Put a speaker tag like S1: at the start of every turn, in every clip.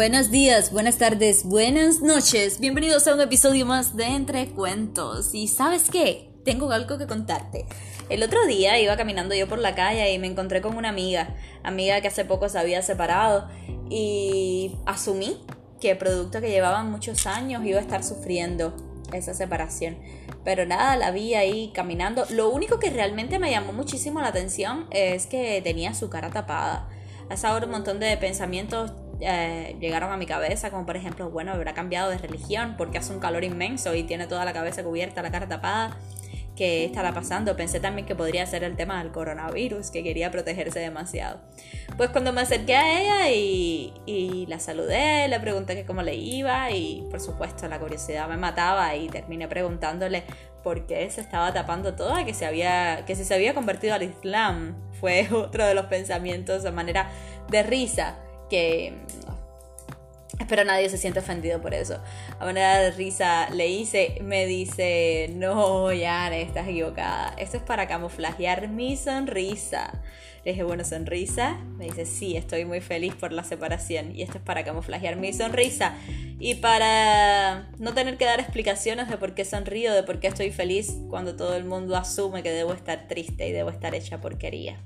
S1: Buenos días, buenas tardes, buenas noches. Bienvenidos a un episodio más de Entre Cuentos. Y sabes qué? Tengo algo que contarte. El otro día iba caminando yo por la calle y me encontré con una amiga, amiga que hace poco se había separado y asumí que producto que llevaban muchos años iba a estar sufriendo esa separación. Pero nada, la vi ahí caminando. Lo único que realmente me llamó muchísimo la atención es que tenía su cara tapada. A esa hora un montón de pensamientos eh, llegaron a mi cabeza, como por ejemplo, bueno, habrá cambiado de religión porque hace un calor inmenso y tiene toda la cabeza cubierta, la cara tapada. ¿Qué estará pasando? Pensé también que podría ser el tema del coronavirus, que quería protegerse demasiado. Pues cuando me acerqué a ella y, la saludé, le pregunté que cómo le iba y por supuesto la curiosidad me mataba y terminé preguntándole por qué se estaba tapando toda, que se había, que se había convertido al Islam. Fue otro de los pensamientos de manera de risa que espero nadie se siente ofendido por eso. A manera de risa le hice, me dice, no, ya estás equivocada. Esto es para camuflajear mi sonrisa. Le dije, bueno, sonrisa. Me dice, sí, estoy muy feliz por la separación. Y esto es para camuflajear mi sonrisa. Y para no tener que dar explicaciones de por qué sonrío, de por qué estoy feliz cuando todo el mundo asume que debo estar triste y debo estar hecha porquería.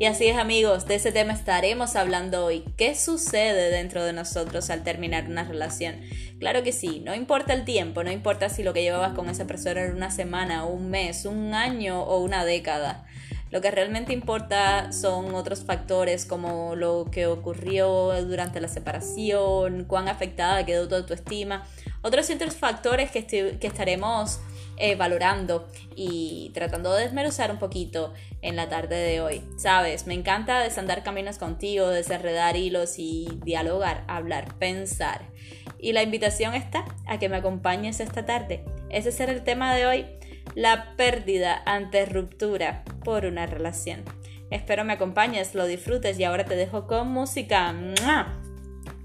S1: Y así es amigos, de ese tema estaremos hablando hoy. ¿Qué sucede dentro de nosotros al terminar una relación? Claro que sí, no importa el tiempo, no importa si lo que llevabas con esa persona era una semana, un mes, un año o una década. Lo que realmente importa son otros factores como lo que ocurrió durante la separación, cuán afectada quedó tu autoestima, otros ciertos factores que, que estaremos eh, valorando y tratando de desmeruzar un poquito en la tarde de hoy. Sabes, me encanta desandar caminos contigo, desenredar hilos y dialogar, hablar, pensar. Y la invitación está a que me acompañes esta tarde. Ese será el tema de hoy la pérdida ante ruptura por una relación. Espero me acompañes, lo disfrutes y ahora te dejo con música.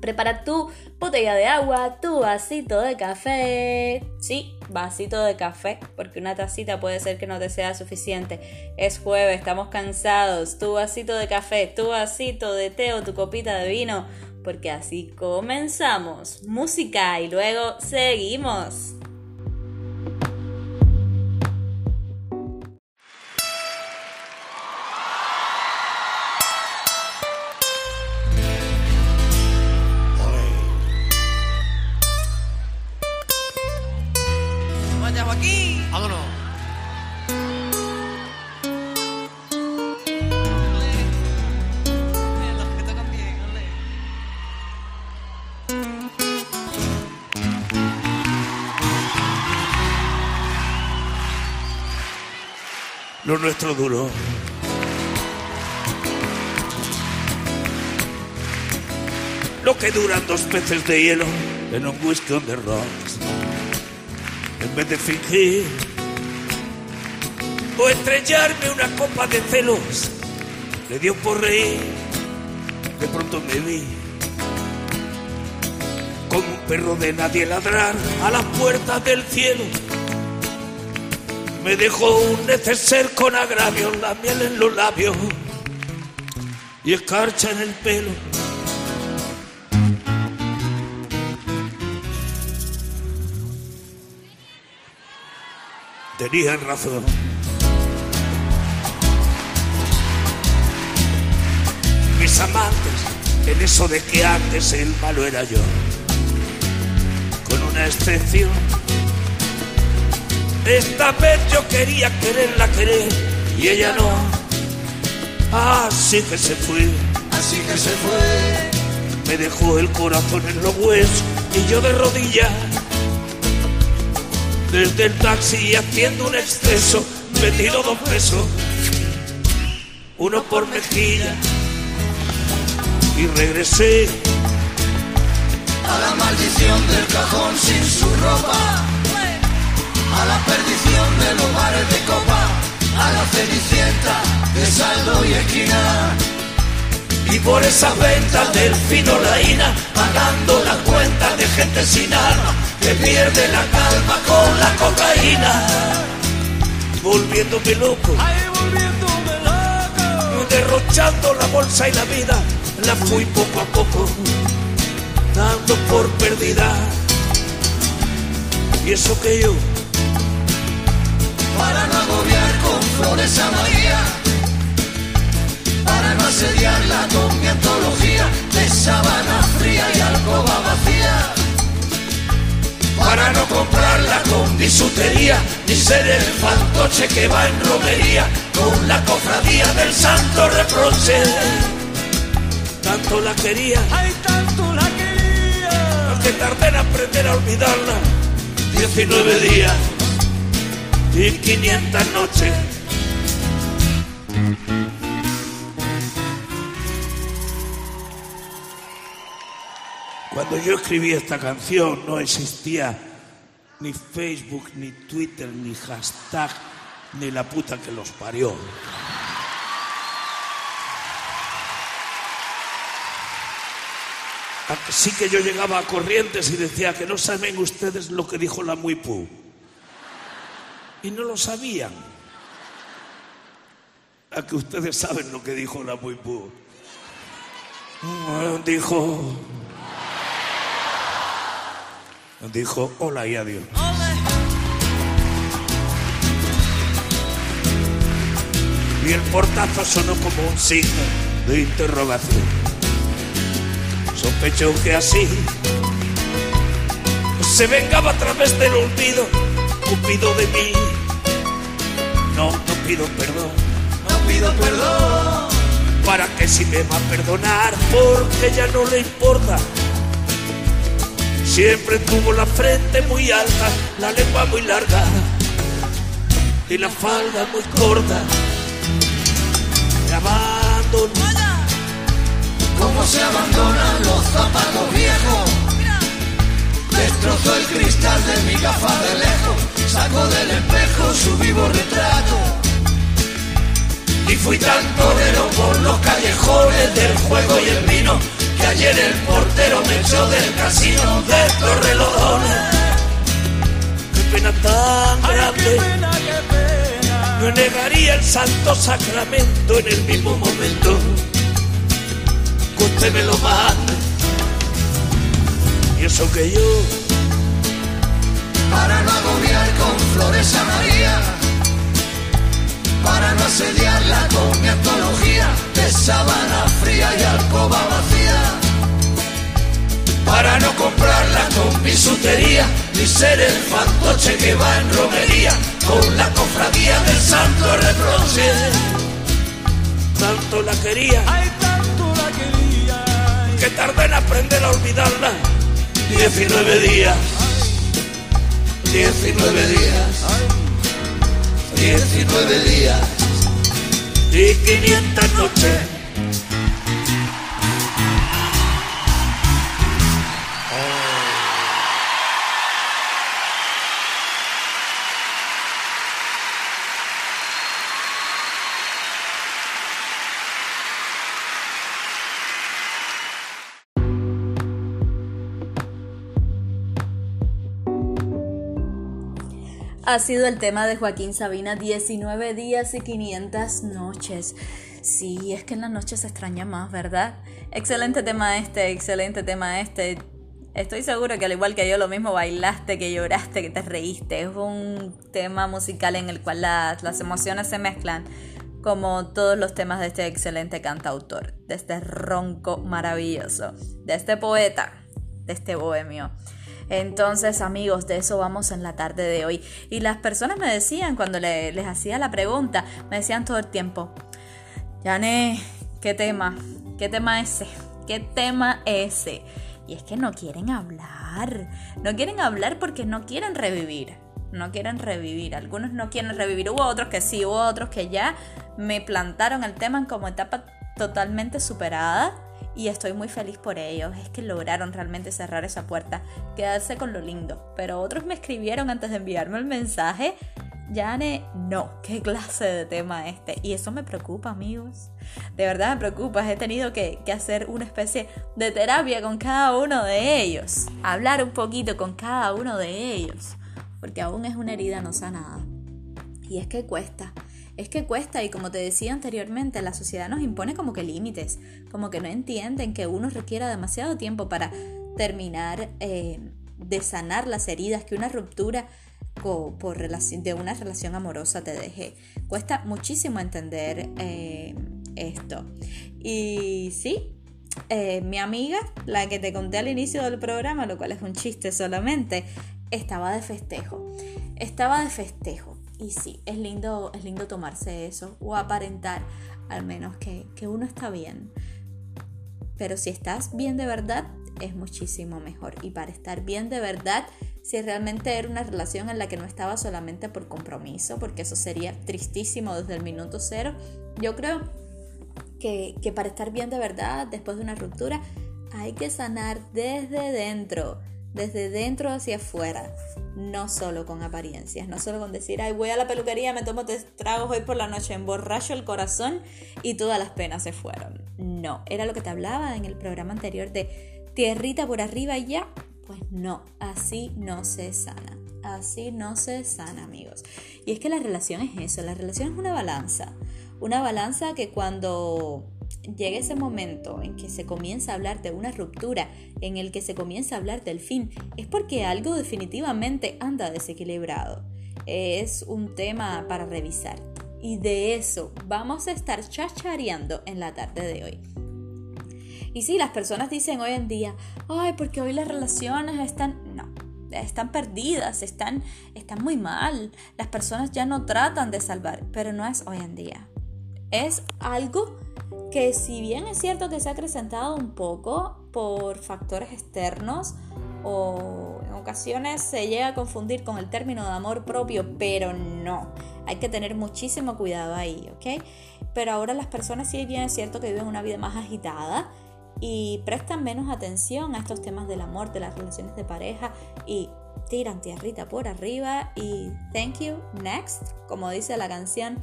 S1: Prepara tu botella de agua, tu vasito de café. Sí, vasito de café, porque una tacita puede ser que no te sea suficiente. Es jueves, estamos cansados. Tu vasito de café, tu vasito de té o tu copita de vino, porque así comenzamos. Música y luego seguimos.
S2: Lo nuestro duro. Lo que duran dos peces de hielo en un whisky on the rocks. En vez de fingir o estrellarme una copa de celos, le dio por reír. De pronto me vi como un perro de nadie ladrar a las puertas del cielo me dejó un neceser con agravio, la miel en los labios y escarcha en el pelo. Tenían razón. Mis amantes, en eso de que antes el malo era yo, con una excepción esta vez yo quería quererla querer y ella no. Así que se fue.
S3: Así que se fue.
S2: Me dejó el corazón en los huesos y yo de rodillas. Desde el taxi haciendo un exceso, metido dos pesos. Uno por mejilla. Y regresé.
S3: A la maldición del cajón sin su ropa a la perdición de los bares de copa, a la cenicienta de saldo y esquina.
S2: Y por esas ventas del fino laína, pagando la cuenta de gente sin alma, que pierde la calma con la cocaína. Volviéndome loco,
S3: Ay, volviéndome loco.
S2: derrochando la bolsa y la vida, la fui poco a poco. dando por perdida. Y eso que yo,
S3: flores a María, para no asediarla con mi antología de sábana fría y alcoba vacía para no comprarla con bisutería, ni ser el fantoche que va en romería con la cofradía del santo reproche.
S2: Tanto la quería,
S3: ay, tanto la quería,
S2: que tardé en aprender a olvidarla. 19 días y 500 noches. Cuando yo escribí esta canción no existía ni Facebook, ni Twitter, ni hashtag, ni la puta que los parió. Así que yo llegaba a Corrientes y decía que no saben ustedes lo que dijo la Muipú. Y no lo sabían. A que ustedes saben lo que dijo la Muipú. Dijo, dijo hola y adiós. Y el portazo sonó como un signo de interrogación. Sospecho que así se vengaba a través del olvido, Cupido de mí. No, no pido perdón,
S3: pido perdón.
S2: Para que si me va a perdonar, porque ya no le importa Siempre tuvo la frente muy alta, la lengua muy larga y la falda muy corta. Me abandonó.
S3: Como se abandonan los zapatos viejos. Destrozó el cristal de mi gafa de lejos. Sacó del espejo su vivo retrato. Y fui tan torero por los callejones del juego y el vino que ayer el portero me echó del casino de Torrelodones.
S2: Qué pena tan grande. No negaría el santo sacramento en el mismo momento que usted me lo mande. Y eso que yo,
S3: para no agobiar con flores a María, para no asediarla con mi antología de sábana fría y alcoba vacía, para no comprarla con bisutería, ni ser el fantoche que va en romería con la cofradía del santo reproche.
S2: Tanto la quería,
S3: ay, tanto la quería,
S2: que tardé en aprender a olvidarla. 19 días, 500 noches.
S1: Ha sido el tema de Joaquín Sabina, 19 días y 500 noches. Sí, es que en las noches se extraña más, ¿verdad? Excelente tema este, excelente tema este. Estoy seguro que al igual que yo lo mismo bailaste, que lloraste, que te reíste. Es un tema musical en el cual las, las emociones se mezclan como todos los temas de este excelente cantautor, de este ronco maravilloso, de este poeta, de este bohemio. Entonces, amigos, de eso vamos en la tarde de hoy. Y las personas me decían, cuando les hacía la pregunta, me decían todo el tiempo, Yane, ¿qué tema? ¿Qué tema ese? ¿Qué tema ese? Y es que no quieren hablar. No quieren hablar porque no quieren revivir. No quieren revivir. Algunos no quieren revivir. Hubo otros que sí, hubo otros que ya me plantaron el tema como etapa totalmente superada y estoy muy feliz por ellos. Es que lograron realmente cerrar esa puerta, quedarse con lo lindo. Pero otros me escribieron antes de enviarme el mensaje. Yane, no, qué clase de tema este. Y eso me preocupa, amigos. De verdad me preocupa. He tenido que, que hacer una especie de terapia con cada uno de ellos. Hablar un poquito con cada uno de ellos. Porque aún es una herida no sanada. Y es que cuesta. Es que cuesta y como te decía anteriormente, la sociedad nos impone como que límites, como que no entienden que uno requiera demasiado tiempo para terminar eh, de sanar las heridas que una ruptura por de una relación amorosa te deje. Cuesta muchísimo entender eh, esto. Y sí, eh, mi amiga, la que te conté al inicio del programa, lo cual es un chiste solamente, estaba de festejo. Estaba de festejo. Y sí, es lindo, es lindo tomarse eso o aparentar al menos que, que uno está bien. Pero si estás bien de verdad, es muchísimo mejor. Y para estar bien de verdad, si realmente era una relación en la que no estaba solamente por compromiso, porque eso sería tristísimo desde el minuto cero, yo creo que, que para estar bien de verdad, después de una ruptura, hay que sanar desde dentro desde dentro hacia afuera, no solo con apariencias, no solo con decir, ay, voy a la peluquería, me tomo tres tragos hoy por la noche, emborracho el corazón y todas las penas se fueron. No, era lo que te hablaba en el programa anterior de tierrita por arriba y ya. Pues no, así no se sana. Así no se sana, amigos. Y es que la relación es eso, la relación es una balanza. Una balanza que cuando llega ese momento en que se comienza a hablar de una ruptura, en el que se comienza a hablar del fin, es porque algo definitivamente anda desequilibrado. Es un tema para revisar. Y de eso vamos a estar chachareando en la tarde de hoy. Y sí, las personas dicen hoy en día, ay, porque hoy las relaciones están... No, están perdidas, están, están muy mal. Las personas ya no tratan de salvar, pero no es hoy en día. Es algo que si bien es cierto que se ha acrecentado un poco por factores externos o en ocasiones se llega a confundir con el término de amor propio, pero no, hay que tener muchísimo cuidado ahí, ¿ok? Pero ahora las personas sí bien es cierto que viven una vida más agitada y prestan menos atención a estos temas del amor, de las relaciones de pareja y tiran tierrita por arriba y thank you, next, como dice la canción.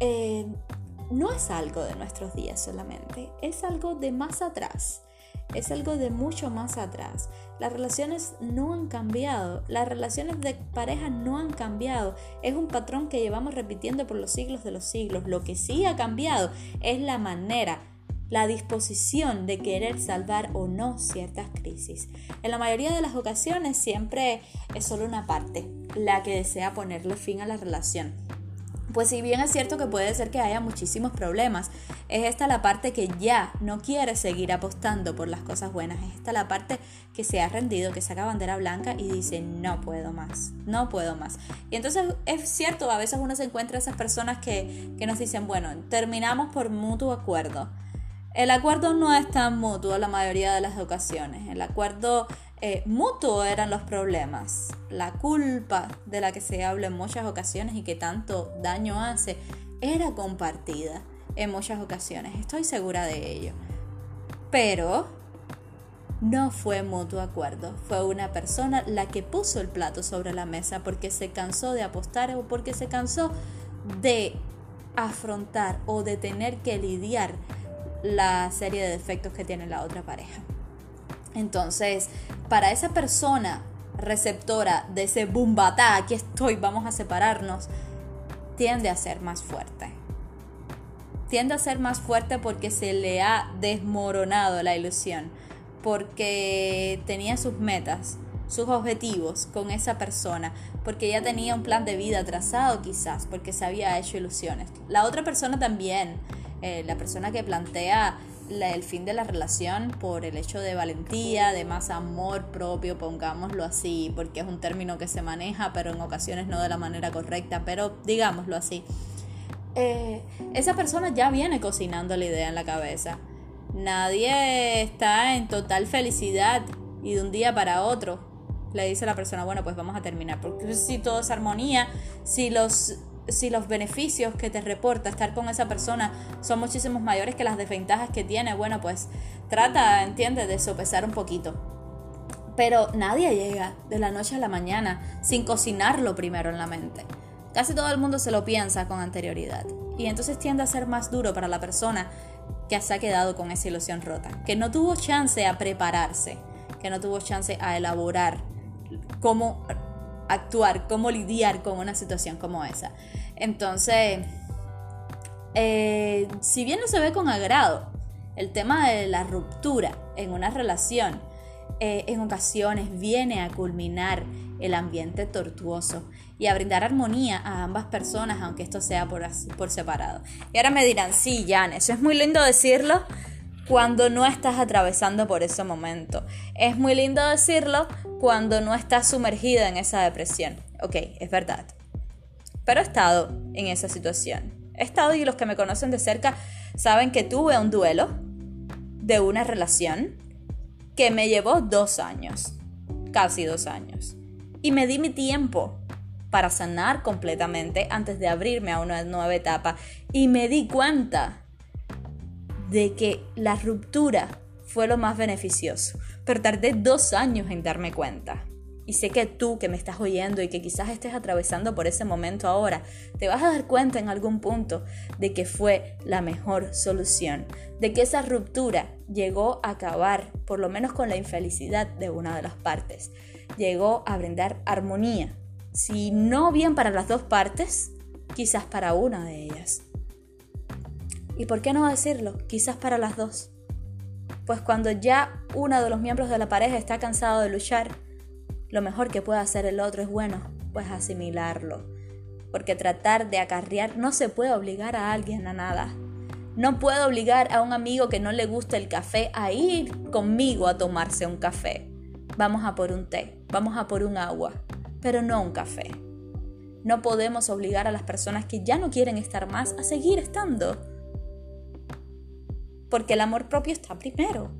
S1: Eh, no es algo de nuestros días solamente, es algo de más atrás, es algo de mucho más atrás. Las relaciones no han cambiado, las relaciones de pareja no han cambiado, es un patrón que llevamos repitiendo por los siglos de los siglos. Lo que sí ha cambiado es la manera la disposición de querer salvar o no ciertas crisis. En la mayoría de las ocasiones siempre es solo una parte la que desea ponerle fin a la relación pues si bien es cierto que puede ser que haya muchísimos problemas, es esta la parte que ya no quiere seguir apostando por las cosas buenas, es esta la parte que se ha rendido, que saca bandera blanca y dice no puedo más, no puedo más. Y entonces es cierto, a veces uno se encuentra esas personas que, que nos dicen, bueno, terminamos por mutuo acuerdo. El acuerdo no es tan mutuo la mayoría de las ocasiones. El acuerdo eh, mutuo eran los problemas. La culpa de la que se habla en muchas ocasiones y que tanto daño hace era compartida en muchas ocasiones. Estoy segura de ello. Pero no fue mutuo acuerdo. Fue una persona la que puso el plato sobre la mesa porque se cansó de apostar o porque se cansó de afrontar o de tener que lidiar la serie de defectos que tiene la otra pareja. Entonces, para esa persona receptora de ese bumbatá, aquí estoy, vamos a separarnos, tiende a ser más fuerte. Tiende a ser más fuerte porque se le ha desmoronado la ilusión, porque tenía sus metas, sus objetivos con esa persona, porque ya tenía un plan de vida trazado quizás, porque se había hecho ilusiones. La otra persona también, eh, la persona que plantea el fin de la relación por el hecho de valentía, de más amor propio, pongámoslo así, porque es un término que se maneja, pero en ocasiones no de la manera correcta, pero digámoslo así. Eh, esa persona ya viene cocinando la idea en la cabeza. Nadie está en total felicidad y de un día para otro le dice a la persona, bueno, pues vamos a terminar. Porque si todo es armonía, si los si los beneficios que te reporta estar con esa persona son muchísimos mayores que las desventajas que tiene, bueno, pues trata, entiende, de sopesar un poquito. Pero nadie llega de la noche a la mañana sin cocinarlo primero en la mente. Casi todo el mundo se lo piensa con anterioridad. Y entonces tiende a ser más duro para la persona que se ha quedado con esa ilusión rota, que no tuvo chance a prepararse, que no tuvo chance a elaborar cómo actuar, cómo lidiar con una situación como esa. Entonces, eh, si bien no se ve con agrado el tema de la ruptura en una relación, eh, en ocasiones viene a culminar el ambiente tortuoso y a brindar armonía a ambas personas, aunque esto sea por, por separado. Y ahora me dirán, sí, Jan, eso es muy lindo decirlo cuando no estás atravesando por ese momento. Es muy lindo decirlo cuando no estás sumergida en esa depresión. Ok, es verdad. Pero he estado en esa situación. He estado y los que me conocen de cerca saben que tuve un duelo de una relación que me llevó dos años, casi dos años. Y me di mi tiempo para sanar completamente antes de abrirme a una nueva etapa. Y me di cuenta de que la ruptura fue lo más beneficioso. Pero tardé dos años en darme cuenta. Y sé que tú que me estás oyendo y que quizás estés atravesando por ese momento ahora, te vas a dar cuenta en algún punto de que fue la mejor solución, de que esa ruptura llegó a acabar por lo menos con la infelicidad de una de las partes, llegó a brindar armonía, si no bien para las dos partes, quizás para una de ellas. ¿Y por qué no decirlo? Quizás para las dos. Pues cuando ya uno de los miembros de la pareja está cansado de luchar, lo mejor que puede hacer el otro es bueno, pues asimilarlo. Porque tratar de acarrear no se puede obligar a alguien a nada. No puedo obligar a un amigo que no le gusta el café a ir conmigo a tomarse un café. Vamos a por un té, vamos a por un agua, pero no un café. No podemos obligar a las personas que ya no quieren estar más a seguir estando. Porque el amor propio está primero.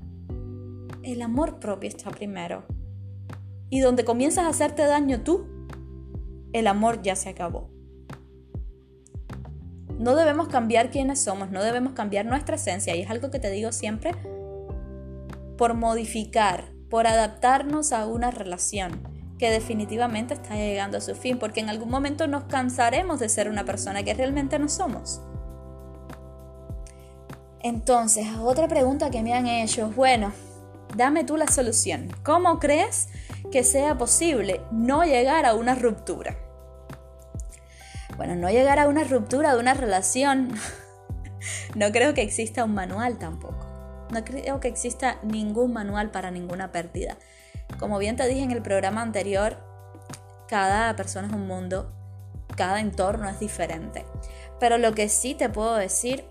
S1: El amor propio está primero y donde comienzas a hacerte daño tú, el amor ya se acabó. No debemos cambiar quienes somos, no debemos cambiar nuestra esencia y es algo que te digo siempre por modificar, por adaptarnos a una relación que definitivamente está llegando a su fin, porque en algún momento nos cansaremos de ser una persona que realmente no somos. Entonces, otra pregunta que me han hecho, bueno, dame tú la solución. ¿Cómo crees que sea posible no llegar a una ruptura. Bueno, no llegar a una ruptura de una relación, no creo que exista un manual tampoco. No creo que exista ningún manual para ninguna pérdida. Como bien te dije en el programa anterior, cada persona es un mundo, cada entorno es diferente. Pero lo que sí te puedo decir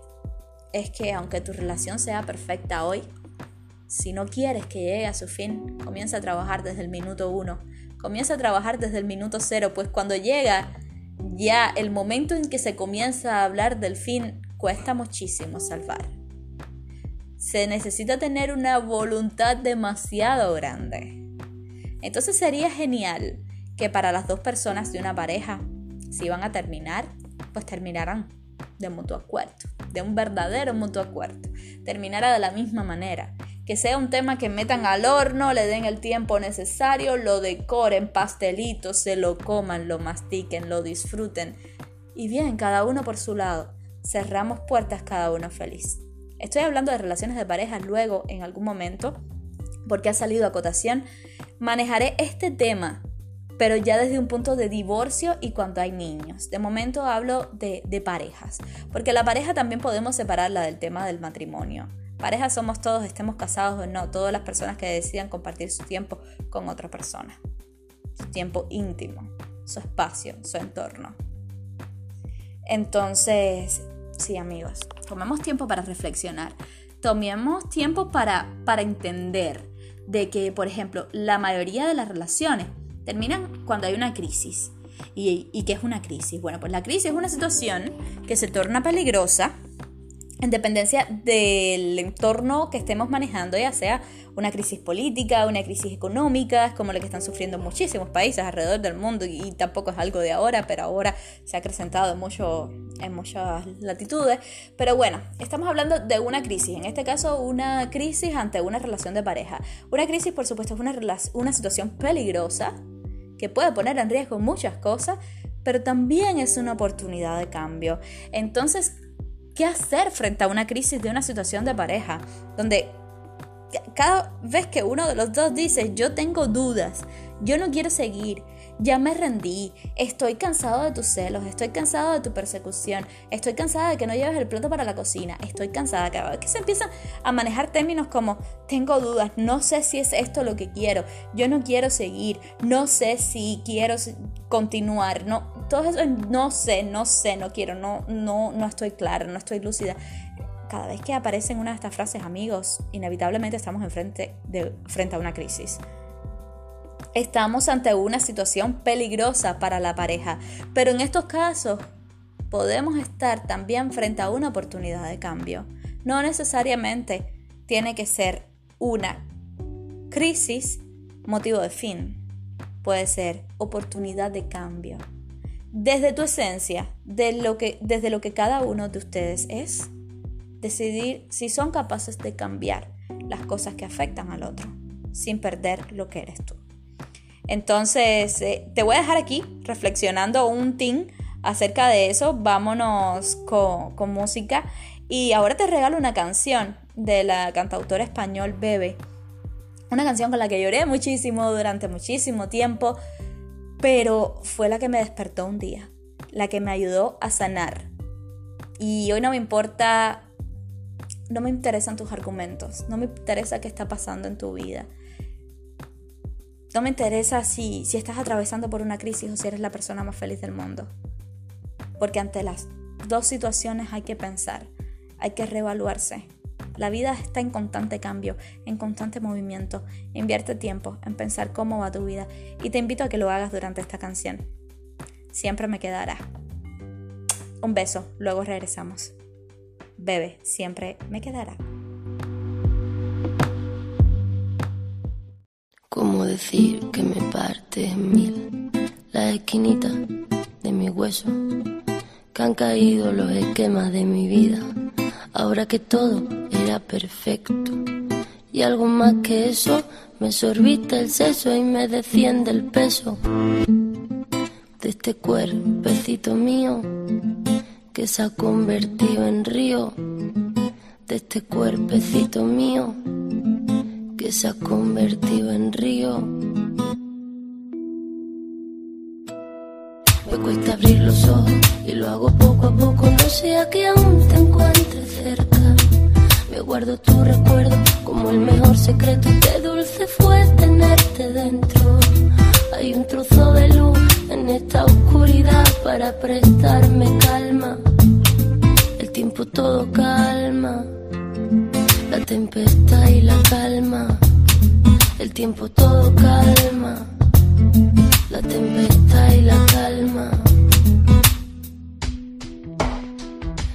S1: es que aunque tu relación sea perfecta hoy, si no quieres que llegue a su fin, comienza a trabajar desde el minuto uno. Comienza a trabajar desde el minuto cero, pues cuando llega ya el momento en que se comienza a hablar del fin, cuesta muchísimo salvar. Se necesita tener una voluntad demasiado grande. Entonces sería genial que para las dos personas de una pareja, si van a terminar, pues terminarán de mutuo acuerdo, de un verdadero mutuo acuerdo. Terminará de la misma manera que sea un tema que metan al horno, le den el tiempo necesario, lo decoren, pastelitos, se lo coman, lo mastiquen, lo disfruten. Y bien, cada uno por su lado. Cerramos puertas cada uno feliz. Estoy hablando de relaciones de pareja luego, en algún momento, porque ha salido a cotación. Manejaré este tema, pero ya desde un punto de divorcio y cuando hay niños. De momento hablo de, parejas, porque la pareja también podemos separarla del tema del matrimonio. Pareja somos todos, estemos casados o no, todas las personas que decidan compartir su tiempo con otra persona. Su tiempo íntimo, su espacio, su entorno. Entonces, sí amigos, tomemos tiempo para reflexionar. Tomemos tiempo para, para entender de que, por ejemplo, la mayoría de las relaciones terminan cuando hay una crisis. ¿Y, y qué es una crisis? Bueno, pues la crisis es una situación que se torna peligrosa en dependencia del entorno que estemos manejando, ya sea una crisis política, una crisis económica, como la que están sufriendo muchísimos países alrededor del mundo y, tampoco es algo de ahora, pero ahora se ha acrecentado mucho, en muchas latitudes. Pero bueno, estamos hablando de una crisis, en este caso una crisis ante una relación de pareja. Una crisis, por supuesto, es una, una situación peligrosa que puede poner en riesgo muchas cosas, pero también es una oportunidad de cambio. Entonces, qué hacer frente a una crisis de una situación de pareja, donde cada vez que uno de los dos dice, yo tengo dudas, yo no quiero seguir, ya me rendí, estoy cansado de tus celos, estoy cansado de tu persecución, estoy cansada de que no lleves el plato para la cocina, estoy cansada vez que se empiezan a manejar términos como tengo dudas, no sé si es esto lo que quiero, yo no quiero seguir, no sé si quiero continuar, no, todo eso no sé, no sé, no quiero, no, no, no estoy clara, no estoy lúcida cada vez que aparecen una de estas frases, amigos, inevitablemente estamos enfrente de, frente a una crisis. Estamos ante una situación peligrosa para la pareja, pero en estos casos podemos estar también frente a una oportunidad de cambio. No necesariamente tiene que ser una crisis motivo de fin. Puede ser oportunidad de cambio. Desde tu esencia, desde lo que cada uno de ustedes es, decidir si son capaces de cambiar las cosas que afectan al otro, sin perder lo que eres tú. Entonces, eh, te voy a dejar aquí reflexionando un team acerca de eso. Vámonos con, con música. Y ahora te regalo una canción de la cantautora español Bebe. Una canción con la que lloré muchísimo durante muchísimo tiempo, pero fue la que me despertó un día, la que me ayudó a sanar. Y hoy no me importa no me interesan tus argumentos, no me interesa qué está pasando en tu vida. No me interesa si, si estás atravesando por una crisis o si eres la persona más feliz del mundo. Porque ante las dos situaciones hay que pensar, hay que reevaluarse. La vida está en constante cambio, en constante movimiento. Invierte tiempo en pensar cómo va tu vida y te invito a que lo hagas durante esta canción. Siempre me quedará. Un beso, luego regresamos bebe, siempre me quedará.
S4: ¿Cómo decir que me parte mil la esquinita de mi hueso? Que han caído los esquemas de mi vida, ahora que todo era perfecto. Y algo más que eso, me sorbiste el seso y me desciende el peso de este cuerpecito mío que se ha convertido en río de este cuerpecito mío que se ha convertido en río. Me cuesta abrir los ojos y lo hago poco a poco, no sea que aún te encuentres cerca. Me guardo tu recuerdo como el mejor secreto, qué dulce fue tenerte dentro. Hay un trozo de luz en esta oscuridad para prestarme calma. El tiempo todo calma, tempestad y la calma. El tiempo todo calma, la tempestad y la calma.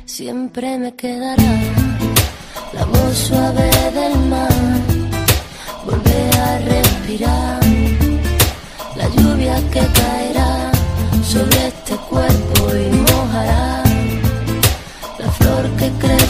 S4: Siempre me quedará la voz suave del mar, volver a respirar la lluvia que caerá sobre este cuerpo y mojará la flor que crece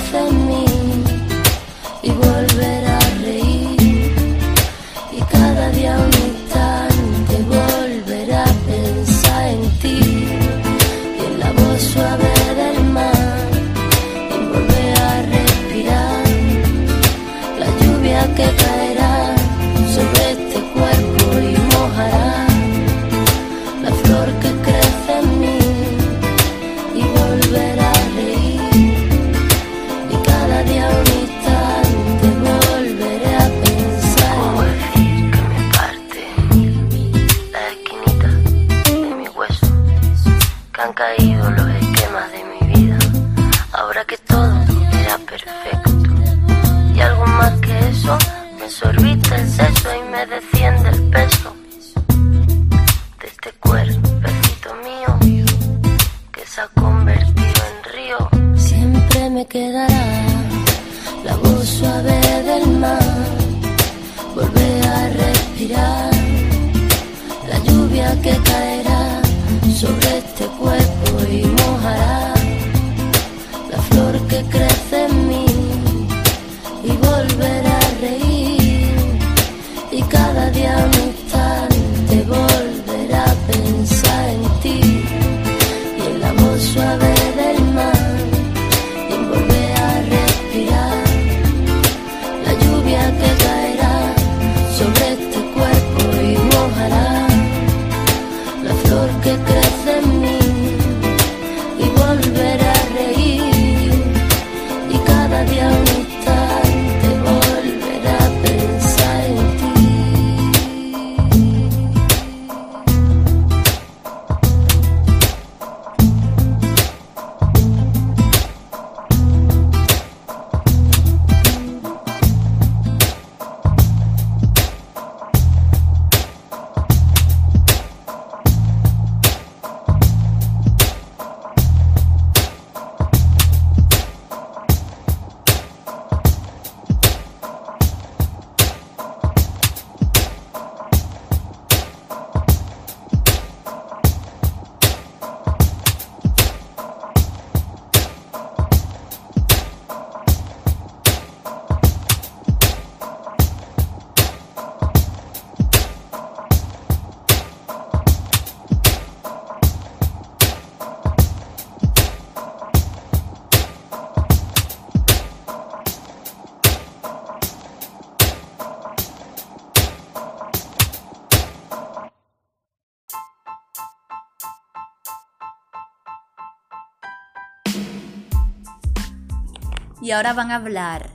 S4: Y ahora
S1: van a hablar.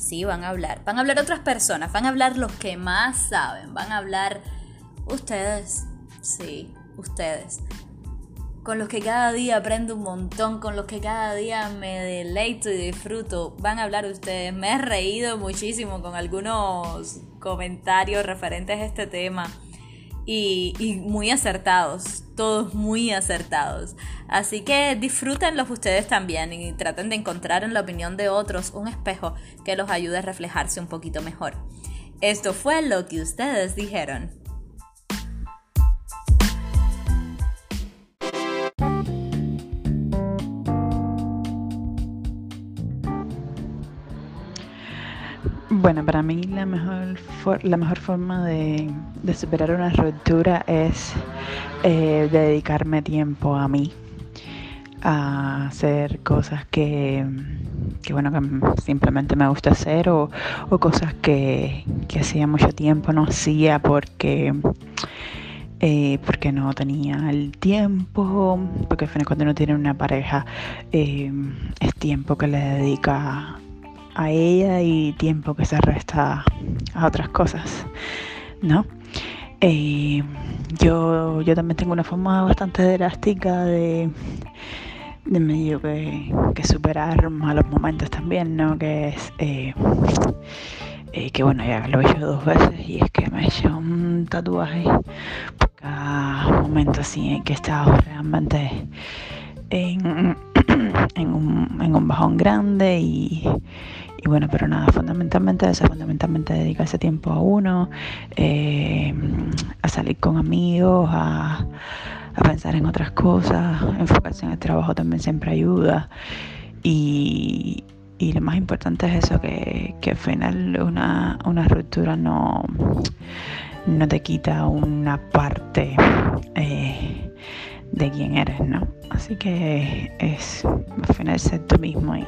S1: Sí, van a hablar. Van a hablar otras personas. Van a hablar los que más saben. Van a hablar ustedes. Sí, ustedes. Con los que cada día aprendo un montón. Con los que cada día me deleito y disfruto. Van a hablar ustedes. Me he reído muchísimo con algunos comentarios referentes a este tema y, muy acertados, todos muy acertados. Así que disfrútenlos ustedes también y traten de encontrar en la opinión de otros un espejo que los ayude a reflejarse un poquito mejor. Esto fue lo que ustedes dijeron.
S5: Bueno, para mí la mejor, la mejor forma de, superar una ruptura es eh, dedicarme tiempo a mí, a hacer cosas que, bueno, que simplemente me gusta hacer o, cosas que, hacía mucho tiempo no hacía porque... Eh, porque no tenía el tiempo, porque cuando uno tiene una pareja eh, es tiempo que le dedica a ella y tiempo que se resta a otras cosas, ¿no? Eh, yo, yo también tengo una forma bastante drástica de medio que, superar malos momentos también, ¿no? Que es eh, eh, que bueno, ya lo he hecho dos veces y es que me he hecho un tatuaje por cada momento así en que he estado realmente en, en, un, en un bajón grande y, y bueno, pero nada, fundamentalmente eso, fundamentalmente dedicarse tiempo a uno, eh, a salir con amigos, a, pensar en otras cosas, enfocarse en el trabajo también siempre ayuda. Y, lo más importante es eso, que, al final una, ruptura no, no te quita una parte eh, de quién eres, ¿no? Así que es al final ser tú mismo y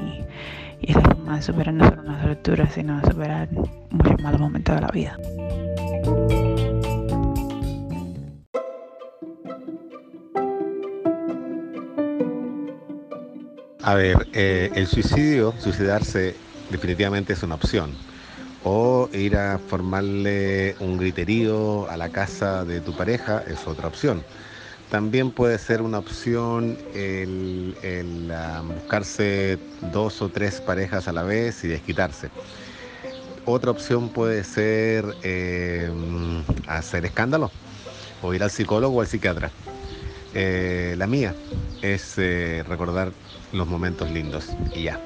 S5: y es la forma de superar no solo una ruptura, sino de superar muchos malos momentos de la vida.
S6: A ver, eh, el suicidio, suicidarse definitivamente es una opción. O ir a formarle un griterío a la casa de tu pareja es otra opción. También puede ser una opción el, buscarse dos o tres parejas a la vez y desquitarse. Otra opción puede ser eh, hacer escándalo o ir al psicólogo o al psiquiatra. Eh, la mía es recordar los momentos lindos y ya.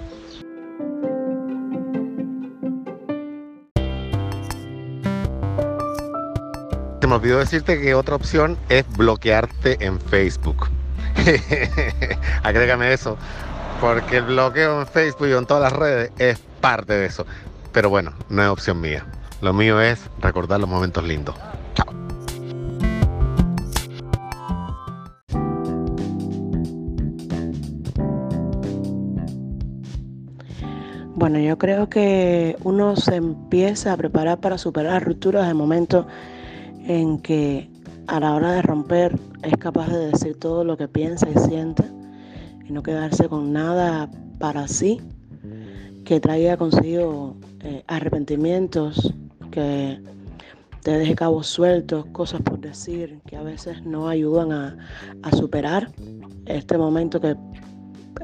S6: me olvidó decirte que otra opción es bloquearte en Facebook. Agrégame eso, porque el bloqueo en Facebook y en todas las redes es parte de eso. Pero bueno, no es opción mía. Lo mío es recordar los momentos lindos.
S7: Bueno, yo creo que uno se empieza a preparar para superar rupturas de momentos en que a la hora de romper es capaz de decir todo lo que piensa y siente y no quedarse con nada para sí que traiga consigo eh, arrepentimientos, que te deje cabos sueltos, cosas por decir que a veces no ayudan a, a superar este momento que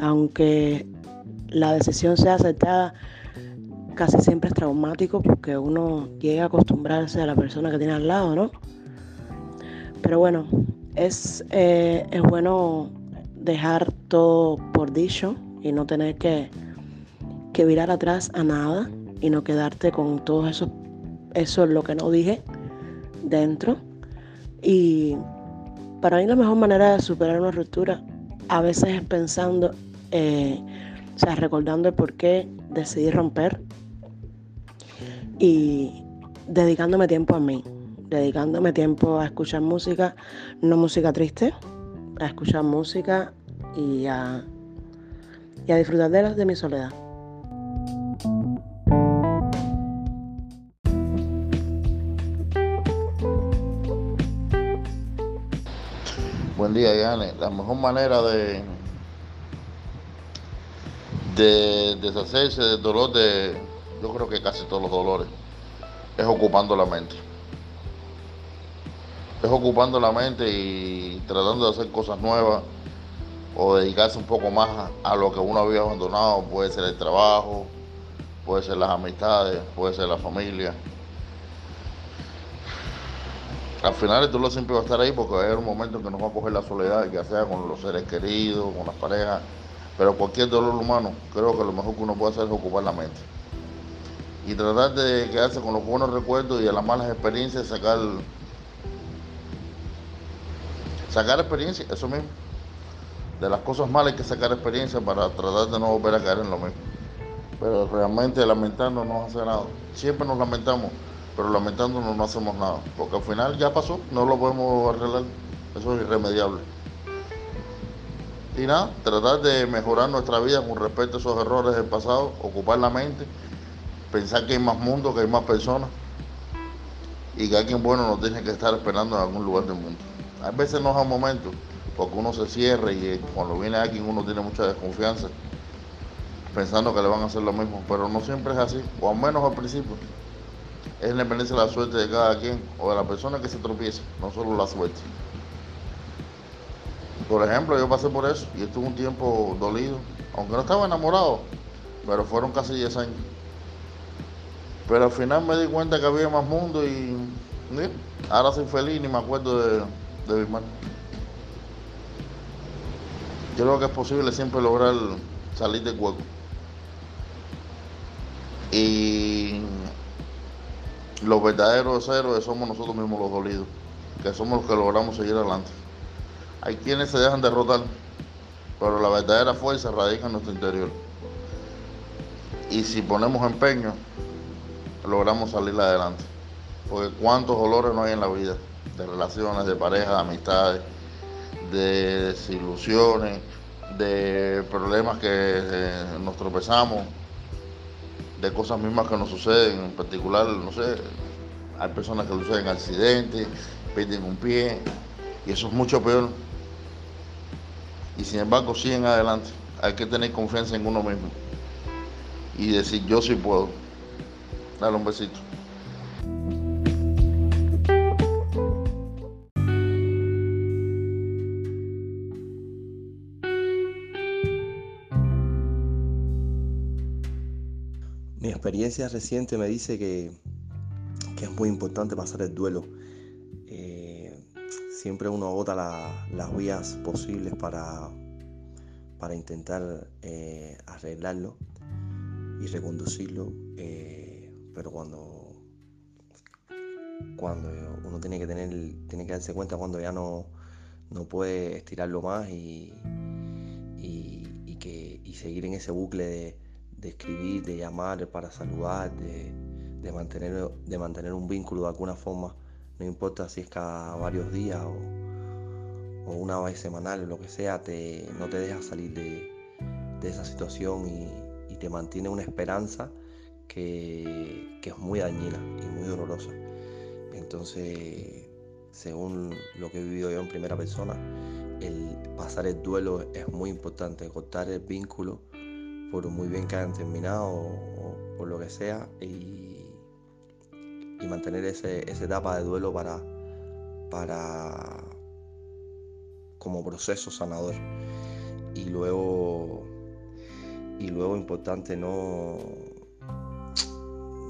S7: aunque la decisión sea aceptada, casi siempre es traumático porque uno llega a acostumbrarse a la persona que tiene al lado, ¿no? Pero bueno, es, eh, es bueno dejar todo por dicho y no tener que, que virar atrás a nada y no quedarte con todo eso, eso es lo que no dije dentro. Y para mí la mejor manera de superar una ruptura a veces es pensando, eh, o sea, recordando el por qué decidí romper y dedicándome tiempo a mí, dedicándome tiempo a escuchar música, no música triste, a escuchar música y a, y a disfrutar de, las de mi soledad.
S8: Buen día, Yane. La mejor manera de, de deshacerse del dolor de, yo creo que casi todos los dolores, es ocupando la mente. Es ocupando la mente y tratando de hacer cosas nuevas o dedicarse un poco más a, lo que uno había abandonado, puede ser el trabajo, puede ser las amistades, puede ser la familia. Al final el dolor siempre va a estar ahí porque va a haber un momento en que nos va a coger la soledad, ya sea con los seres queridos, con las parejas, pero cualquier dolor humano, creo que lo mejor que uno puede hacer es ocupar la mente. Y tratar de quedarse con los buenos recuerdos y de las malas experiencias sacar sacar experiencia, eso mismo. De las cosas malas hay que sacar experiencia para tratar de no volver a caer en lo mismo. Pero realmente lamentando no hace nada. Siempre nos lamentamos, pero lamentándonos no hacemos nada. Porque al final ya pasó, no lo podemos arreglar. Eso es irremediable. Y nada, tratar de mejorar nuestra vida con respecto a esos errores del pasado, ocupar la mente, pensar que hay más mundo, que hay más personas y que alguien bueno nos tiene que estar esperando en algún lugar del mundo. A veces no es un momento, porque uno se cierra y cuando viene alguien uno tiene mucha desconfianza, pensando que le van a hacer lo mismo, pero no siempre es así, o al menos al principio. Es independencia de la suerte de cada quien o de la persona que se tropieza, no solo la suerte. Por ejemplo, yo pasé por eso y estuve un tiempo dolido, aunque no estaba enamorado, pero fueron casi 10 años. Pero al final me di cuenta que había más mundo y ahora soy feliz ni me acuerdo de, de mi hermano. Yo creo que es posible siempre lograr salir del hueco. Y los verdaderos héroes somos nosotros mismos los dolidos, que somos los que logramos seguir adelante. Hay quienes se dejan derrotar, pero la verdadera fuerza radica en nuestro interior. Y si ponemos empeño, logramos salir adelante. Porque cuántos dolores no hay en la vida, de relaciones, de parejas, de amistades, de desilusiones, de problemas que eh, nos tropezamos, de cosas mismas que nos suceden, en particular, no sé, hay personas que suceden accidentes, pierden un pie, y eso es mucho peor y sin embargo siguen adelante. Hay que tener confianza en uno mismo y decir yo sí puedo. Dale un besito.
S9: Mi experiencia reciente me dice que, que es muy importante pasar el duelo siempre uno agota las vías posibles para, para intentar eh, arreglarlo y reconducirlo, eh, pero cuando, cuando uno tiene que tener, tiene que darse cuenta cuando ya no, no puede estirarlo más y, que, seguir en ese bucle de, escribir, de llamar para saludar, de, de, mantener, de mantener un vínculo de alguna forma no importa si es cada varios días o, una vez semanal o lo que sea, te, no te deja salir de, esa situación y, te mantiene una esperanza que, es muy dañina y muy dolorosa. Entonces, según lo que he vivido yo en primera persona, el pasar el duelo es muy importante, cortar el vínculo por muy bien que hayan terminado o por lo que sea y y mantener ese, esa etapa de duelo para, para como proceso sanador. Y luego, y luego importante no,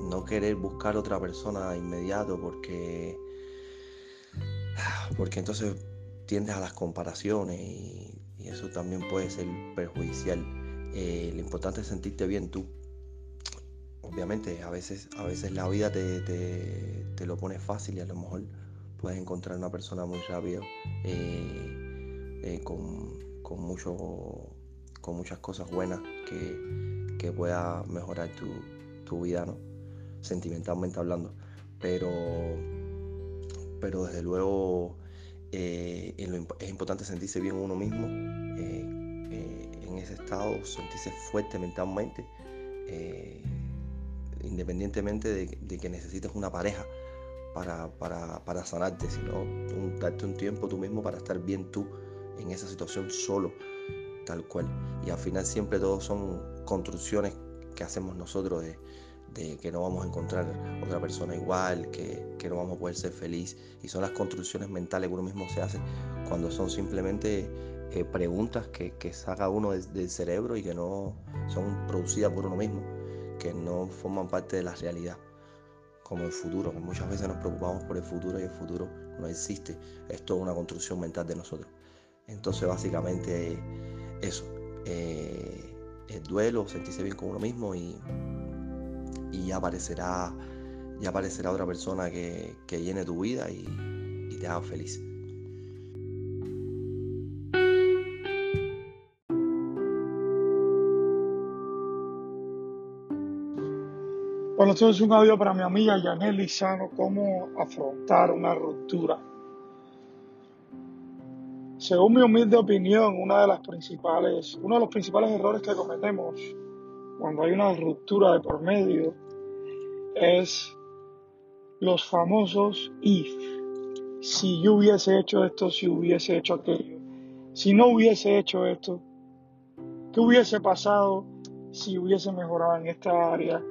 S9: no querer buscar otra persona inmediato porque, porque entonces tiendes a las comparaciones y, eso también puede ser perjudicial. Eh, lo importante es sentirte bien tú, obviamente a veces, a veces la vida te, lo pone fácil y a lo mejor puedes encontrar una persona muy rápido eh, eh, con, mucho, con muchas cosas buenas que, que pueda mejorar tu, vida, ¿no? sentimentalmente hablando. Pero, pero desde luego eh, es importante sentirse bien uno mismo, en ese estado, sentirse fuerte mentalmente independientemente de, que necesites una pareja para, sanarte, sino darte un tiempo tú mismo para estar bien tú en esa situación solo tal cual. Y al final siempre todos son construcciones que hacemos nosotros de, que no vamos a encontrar otra persona igual, que, no vamos a poder ser feliz. Y son las construcciones mentales que uno mismo se hace cuando son simplemente eh, preguntas que, saca uno del, cerebro y que no son producidas por uno mismo, que no forman parte de la realidad, como el futuro, que muchas veces nos preocupamos por el futuro y el futuro no existe, es toda una construcción mental de nosotros. Entonces básicamente eso, eh, el duelo, sentirse bien con uno mismo y, y ya aparecerá, ya aparecerá otra persona que, llene tu vida y te haga feliz.
S10: Bueno, esto es un audio para mi amiga Yanel Lizano, cómo afrontar una ruptura. Según mi humilde opinión, una de las principales, uno de los principales errores que cometemos cuando hay una ruptura de por medio es los famosos if. Si yo hubiese hecho esto, si hubiese hecho aquello, si no hubiese hecho esto, ¿qué hubiese pasado si hubiese mejorado en esta área?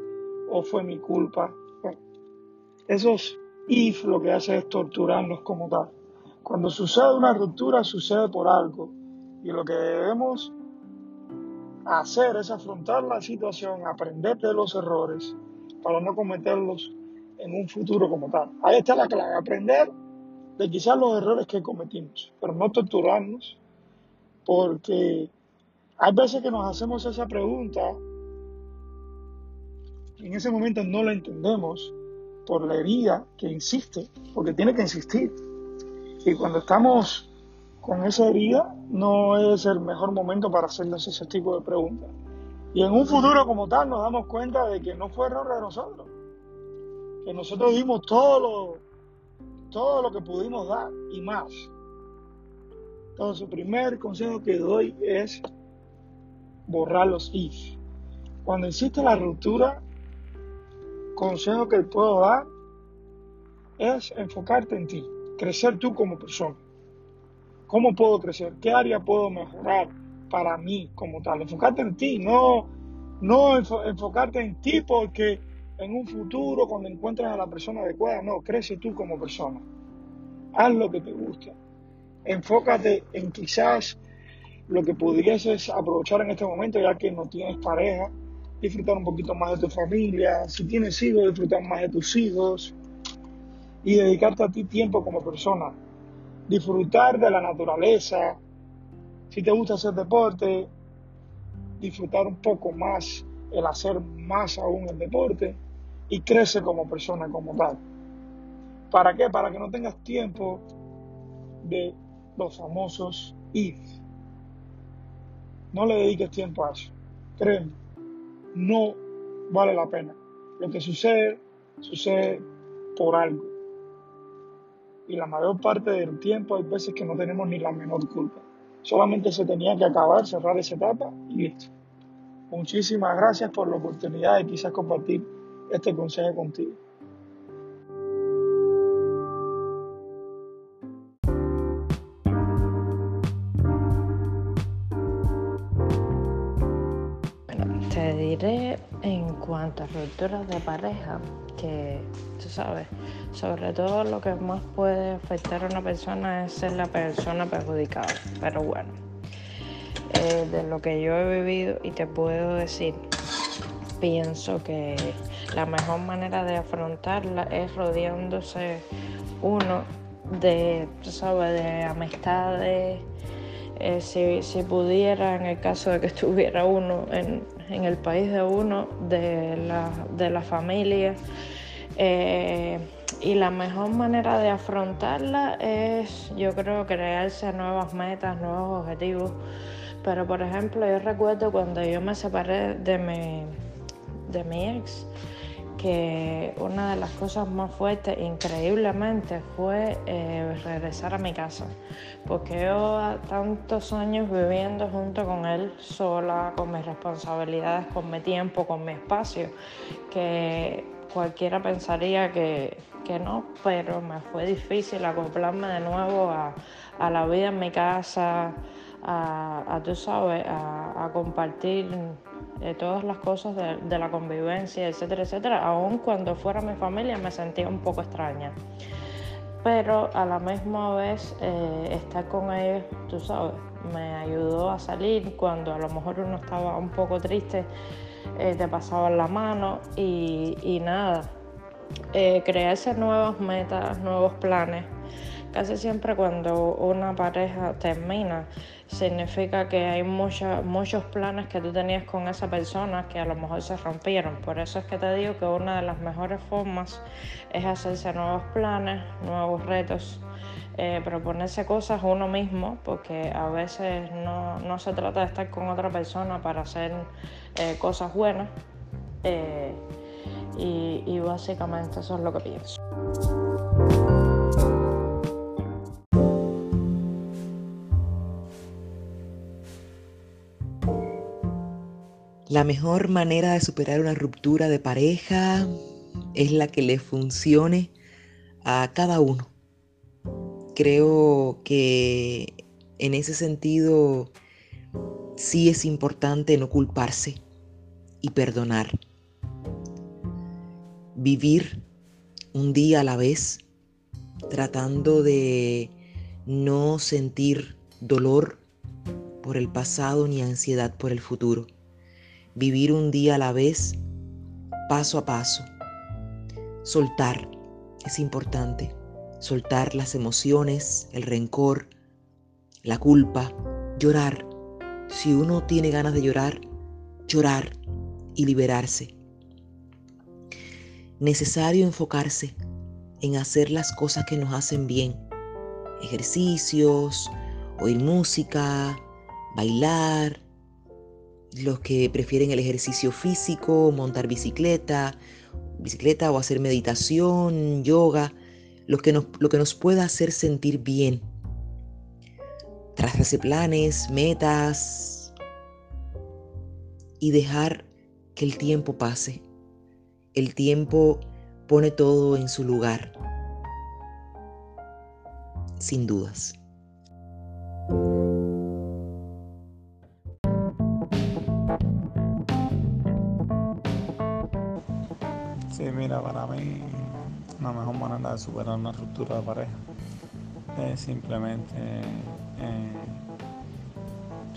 S10: ¿O fue mi culpa? esos if lo que hace es torturarnos como tal. Cuando sucede una ruptura, sucede por algo. Y lo que debemos hacer es afrontar la situación, aprender de los errores para no cometerlos en un futuro como tal. Ahí está la clave, aprender de quizás los errores que cometimos, pero no torturarnos, porque hay veces que nos hacemos esa pregunta, en ese momento no la entendemos por la herida que insiste, porque tiene que insistir. Y cuando estamos con esa herida, no es el mejor momento para hacernos ese tipo de preguntas. Y en un futuro como tal nos damos cuenta de que no fue error de nosotros, que nosotros dimos todo lo, todo lo que pudimos dar y más. Entonces, el primer consejo que doy es borrar los if. Cuando existe la ruptura, consejo que puedo dar es enfocarte en ti crecer tú como persona. ¿Cómo puedo crecer? ¿Qué área puedo mejorar para mí como tal? Enfocarte en ti, no, no enfocarte en ti porque en un futuro cuando encuentres a la persona adecuada, no, crece tú como persona. Haz lo que te gusta. Enfócate en quizás lo que pudieses aprovechar en este momento ya que no tienes pareja, disfrutar un poquito más de tu familia, si tienes hijos, disfrutar más de tus hijos, y dedicarte a ti tiempo como persona. Disfrutar de la naturaleza. Si te gusta hacer deporte, disfrutar un poco más el hacer más aún el deporte y crece como persona como tal. ¿Para qué? Para que no tengas tiempo de los famosos if. No le dediques tiempo a eso. Créeme, no vale la pena. Lo que sucede, sucede por algo y la mayor parte del tiempo hay veces que no tenemos ni la menor culpa. Solamente se tenía que acabar, cerrar esa etapa y listo. Muchísimas gracias por la oportunidad de quizás compartir este consejo contigo.
S11: En cuanto a rupturas de pareja que, tú sabes, sobre todo lo que más puede afectar a una persona es ser la persona perjudicada. Pero bueno, eh, de lo que yo he vivido y te puedo decir, pienso que la mejor manera de afrontarla es rodeándose uno de, tú sabes, de amistades. Eh, si, si, pudiera, en el caso de que estuviera uno en, en el país de uno, de la, de la familia, eh, y la mejor manera de afrontarla es, yo creo, crearse nuevas metas, nuevos objetivos. Pero, por ejemplo, yo recuerdo cuando yo me separé de mi, de mi ex, que una de las cosas más fuertes, increíblemente, fue eh, regresar a mi casa. Porque yo tantos años viviendo junto con él, sola, con mis responsabilidades, con mi tiempo, con mi espacio, que cualquiera pensaría que, no, pero me fue difícil acoplarme de nuevo a, la vida en mi casa, a, tú sabes, a, compartir eh, todas las cosas de, la convivencia, etcétera, etcétera. Aún cuando fuera mi familia me sentía un poco extraña. Pero a la misma vez eh, estar con ellos, tú sabes, me ayudó a salir cuando a lo mejor uno estaba un poco triste, eh, te pasaban la mano y, y nada, crearse nuevas metas, nuevos planes Casi siempre cuando una pareja termina, significa que hay muchos planes que tú tenías con esa persona que a lo mejor se rompieron. Por eso es que te digo que una de las mejores formas es hacerse nuevos planes, nuevos retos. Eh, proponerse cosas uno mismo, porque a veces no, se trata de estar con otra persona para hacer eh, cosas buenas. Eh, y básicamente eso es lo que pienso.
S12: La mejor manera de superar una ruptura de pareja es la que le funcione a cada uno. Creo que en ese sentido sí es importante no culparse y perdonar. Vivir un día a la vez tratando de no sentir dolor por el pasado ni ansiedad por el futuro vivir un día a la vez, paso a paso. Soltar es importante, soltar las emociones, el rencor, la culpa, llorar. Si uno tiene ganas de llorar, llorar y liberarse. Necesario enfocarse en hacer las cosas que nos hacen bien. Ejercicios, oír música, bailar, los que prefieren el ejercicio físico, montar bicicleta, bicicleta o hacer meditación, yoga, lo que nos, lo que nos pueda hacer sentir bien. Trazarse planes, metas y dejar que el tiempo pase. El tiempo pone todo en su lugar, sin dudas.
S13: Mejor manera de superar una ruptura de pareja es simplemente eh,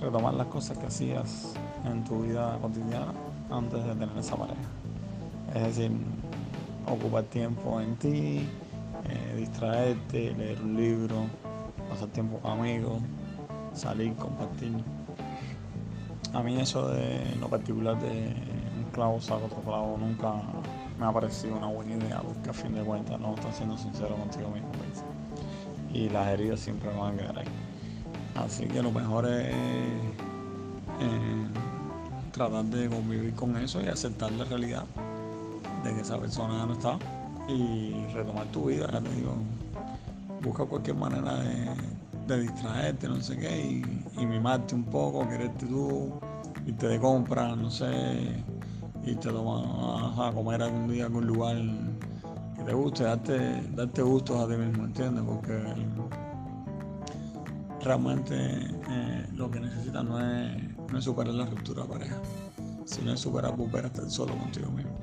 S13: retomar las cosas que hacías en tu vida cotidiana antes de tener esa pareja. Es decir, ocupar tiempo en ti, eh, distraerte, leer un libro, pasar tiempo con amigos, salir, compartir. A mí eso de lo particular de un clavo saca otro clavo nunca me ha parecido una buena idea porque a fin de cuentas no estás siendo sincero contigo mismo. Y las heridas siempre van a quedar ahí. Así que lo mejor es eh, tratar de convivir con eso y aceptar la realidad de que esa persona ya no está y retomar tu vida, digo, busca cualquier manera de, distraerte, no sé qué, y, y mimarte un poco, quererte tú, irte de compra, no sé, y te tomas a comer algún día en algún lugar que te guste, darte, darte gustos a ti mismo, ¿entiendes? Porque realmente eh, lo que necesitas no es, no es superar la ruptura de pareja, sino es superar volver a estar solo contigo mismo.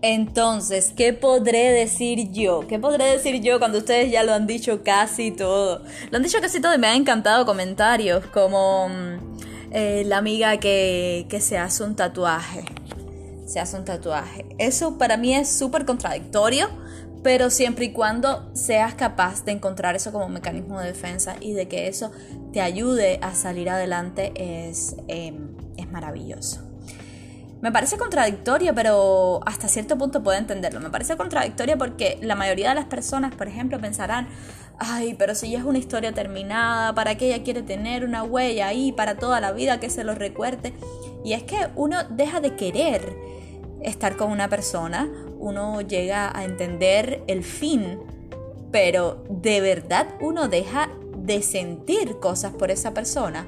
S1: Entonces, ¿qué podré decir yo? ¿Qué podré decir yo cuando ustedes ya lo han dicho casi todo? Lo han dicho casi todo y me han encantado comentarios como mm, eh, la amiga que, que se hace un tatuaje. Se hace un tatuaje. Eso para mí es súper contradictorio, pero siempre y cuando seas capaz de encontrar eso como mecanismo de defensa y de que eso te ayude a salir adelante es, em, es maravilloso. Me parece contradictorio, pero hasta cierto punto puedo entenderlo. Me parece contradictorio porque la mayoría de las personas, por ejemplo, pensarán, ay, pero si ya es una historia terminada, ¿para qué ella quiere tener una huella ahí para toda la vida que se lo recuerde? Y es que uno deja de querer estar con una persona, uno llega a entender el fin, pero de verdad uno deja de sentir cosas por esa persona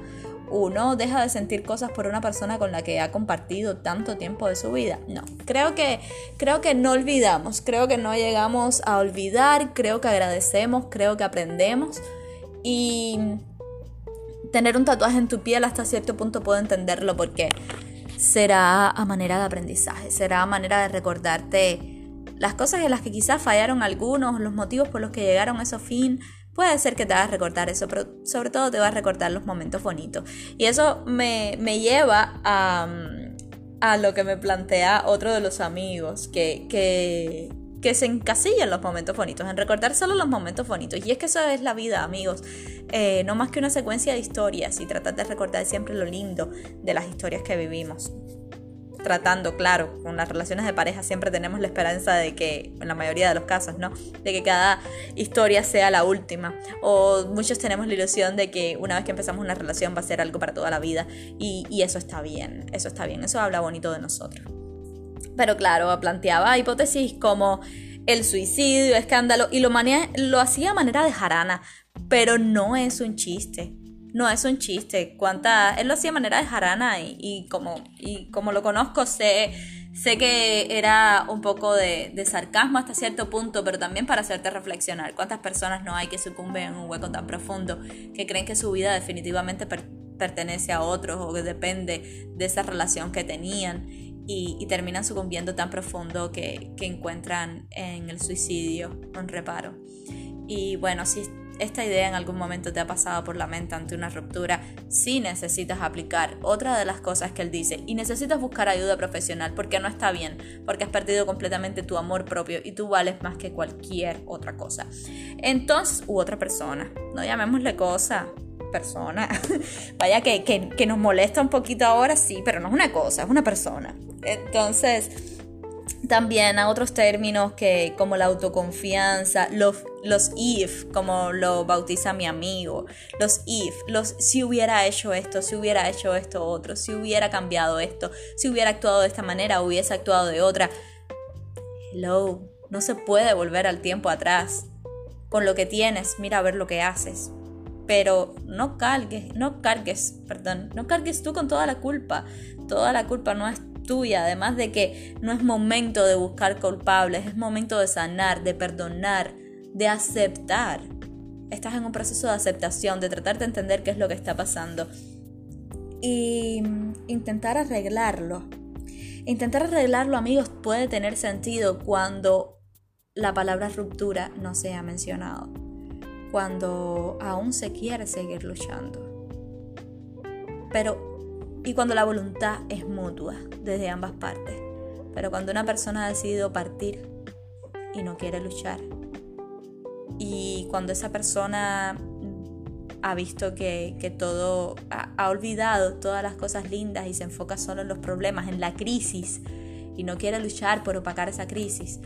S1: uno deja de sentir cosas por una persona con la que ha compartido tanto tiempo de su vida. No, creo que, creo que no olvidamos, creo que no llegamos a olvidar, creo que agradecemos, creo que aprendemos y tener un tatuaje en tu piel hasta cierto punto puedo entenderlo porque será a manera de aprendizaje, será a manera de recordarte las cosas en las que quizás fallaron algunos, los motivos por los que llegaron a ese fin, Puede ser que te hagas recordar eso, pero sobre todo te va a recordar los momentos bonitos. Y eso me, lleva a, a, lo que me plantea otro de los amigos, que, que, que se encasilla en los momentos bonitos, en recordar solo los momentos bonitos. Y es que eso es la vida, amigos. Eh, no más que una secuencia de historias y tratar de recordar siempre lo lindo de las historias que vivimos tratando, claro, con las relaciones de pareja siempre tenemos la esperanza de que, en la mayoría de los casos, ¿no? De que cada historia sea la última. O muchos tenemos la ilusión de que una vez que empezamos una relación va a ser algo para toda la vida. Y, eso está bien, eso está bien, eso habla bonito de nosotros. Pero claro, planteaba hipótesis como el suicidio, escándalo, y lo, lo hacía de manera de jarana, pero no es un chiste no es un chiste. Cuánta, él lo hacía de manera de jarana y, como, y como lo conozco sé, sé que era un poco de, sarcasmo hasta cierto punto, pero también para hacerte reflexionar. ¿Cuántas personas no hay que sucumben en un hueco tan profundo que creen que su vida definitivamente pertenece a otros o que depende de esa relación que tenían? Y, terminan sucumbiendo tan profundo que, que encuentran en el suicidio un reparo. Y bueno, si esta idea en algún momento te ha pasado por la mente ante una ruptura, sí necesitas aplicar otra de las cosas que él dice y necesitas buscar ayuda profesional porque no está bien, porque has perdido completamente tu amor propio y tú vales más que cualquier otra cosa. Entonces, u otra persona, no llamémosle cosa, persona. Vaya que, que, nos molesta un poquito ahora, sí, pero no es una cosa, es una persona. Entonces, también a otros términos que como la autoconfianza, los, los if, como lo bautiza mi amigo, los if, los si hubiera hecho esto, si hubiera hecho esto otro, si hubiera cambiado esto, si hubiera actuado de esta manera, hubiese actuado de otra. Hello, no se puede volver al tiempo atrás. Con lo que tienes, mira a ver lo que haces. Pero no cargues, no cargues, perdón, no cargues tú con toda la culpa. Toda la culpa no es tuya, además de que no es momento de buscar culpables, es momento de sanar, de perdonar, de aceptar. Estás en un proceso de aceptación, de tratar de entender qué es lo que está pasando y intentar arreglarlo. Intentar arreglarlo, amigos, puede tener sentido cuando la palabra ruptura no se ha mencionado, cuando aún se quiere seguir luchando. Pero y cuando la voluntad es mutua desde ambas partes. Pero cuando una persona ha decidido partir y no quiere luchar, y cuando esa persona ha visto que, todo, ha, olvidado todas las cosas lindas y se enfoca solo en los problemas, en la crisis, y no quiere luchar por opacar esa crisis,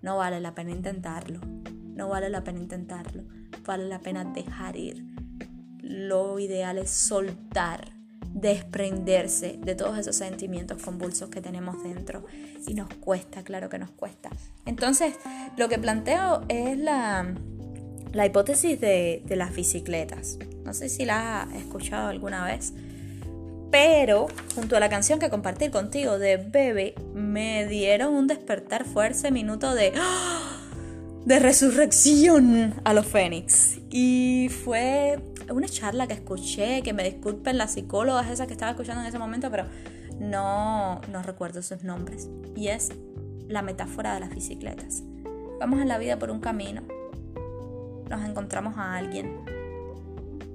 S1: no vale la pena intentarlo. No vale la pena intentarlo. Vale la pena dejar ir. Lo ideal es soltar desprenderse de todos esos sentimientos convulsos que tenemos dentro. Y nos cuesta, claro que nos cuesta. Entonces, lo que planteo es la, la hipótesis de, de las bicicletas. No sé si la has escuchado alguna vez. Pero junto a la canción que compartí contigo de Bebe, me dieron un despertar fuerte minuto de, de resurrección a los Fénix. Y fue una charla que escuché, que me disculpen las psicólogas esas que estaba escuchando en ese momento, pero no, no recuerdo sus nombres. Y es la metáfora de las bicicletas. Vamos en la vida por un camino, nos encontramos a alguien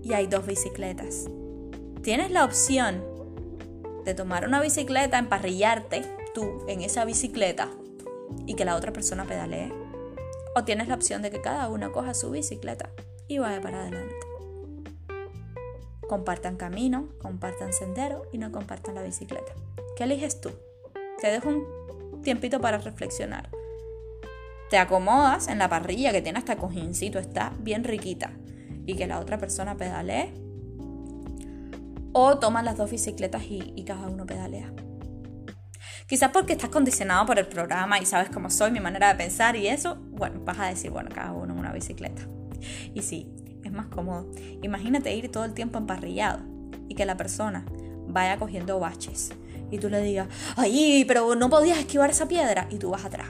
S1: y hay dos bicicletas. Tienes la opción de tomar una bicicleta, emparrillarte tú en esa bicicleta y que la otra persona pedalee. O tienes la opción de que cada uno coja su bicicleta y vaya para adelante compartan camino, compartan sendero y no compartan la bicicleta. ¿Qué eliges tú? Te dejo un tiempito para reflexionar. Te acomodas en la parrilla que tiene hasta cojincito, está bien riquita, y que la otra persona pedalee. O toman las dos bicicletas y, y cada uno pedalea. Quizás porque estás condicionado por el programa y sabes cómo soy, mi manera de pensar y eso, bueno, vas a decir, bueno, cada uno en una bicicleta. Y sí, es más cómodo. Imagínate ir todo el tiempo emparrillado. y que la persona vaya cogiendo baches y tú le digas, ay, pero no podías esquivar esa piedra y tú vas atrás.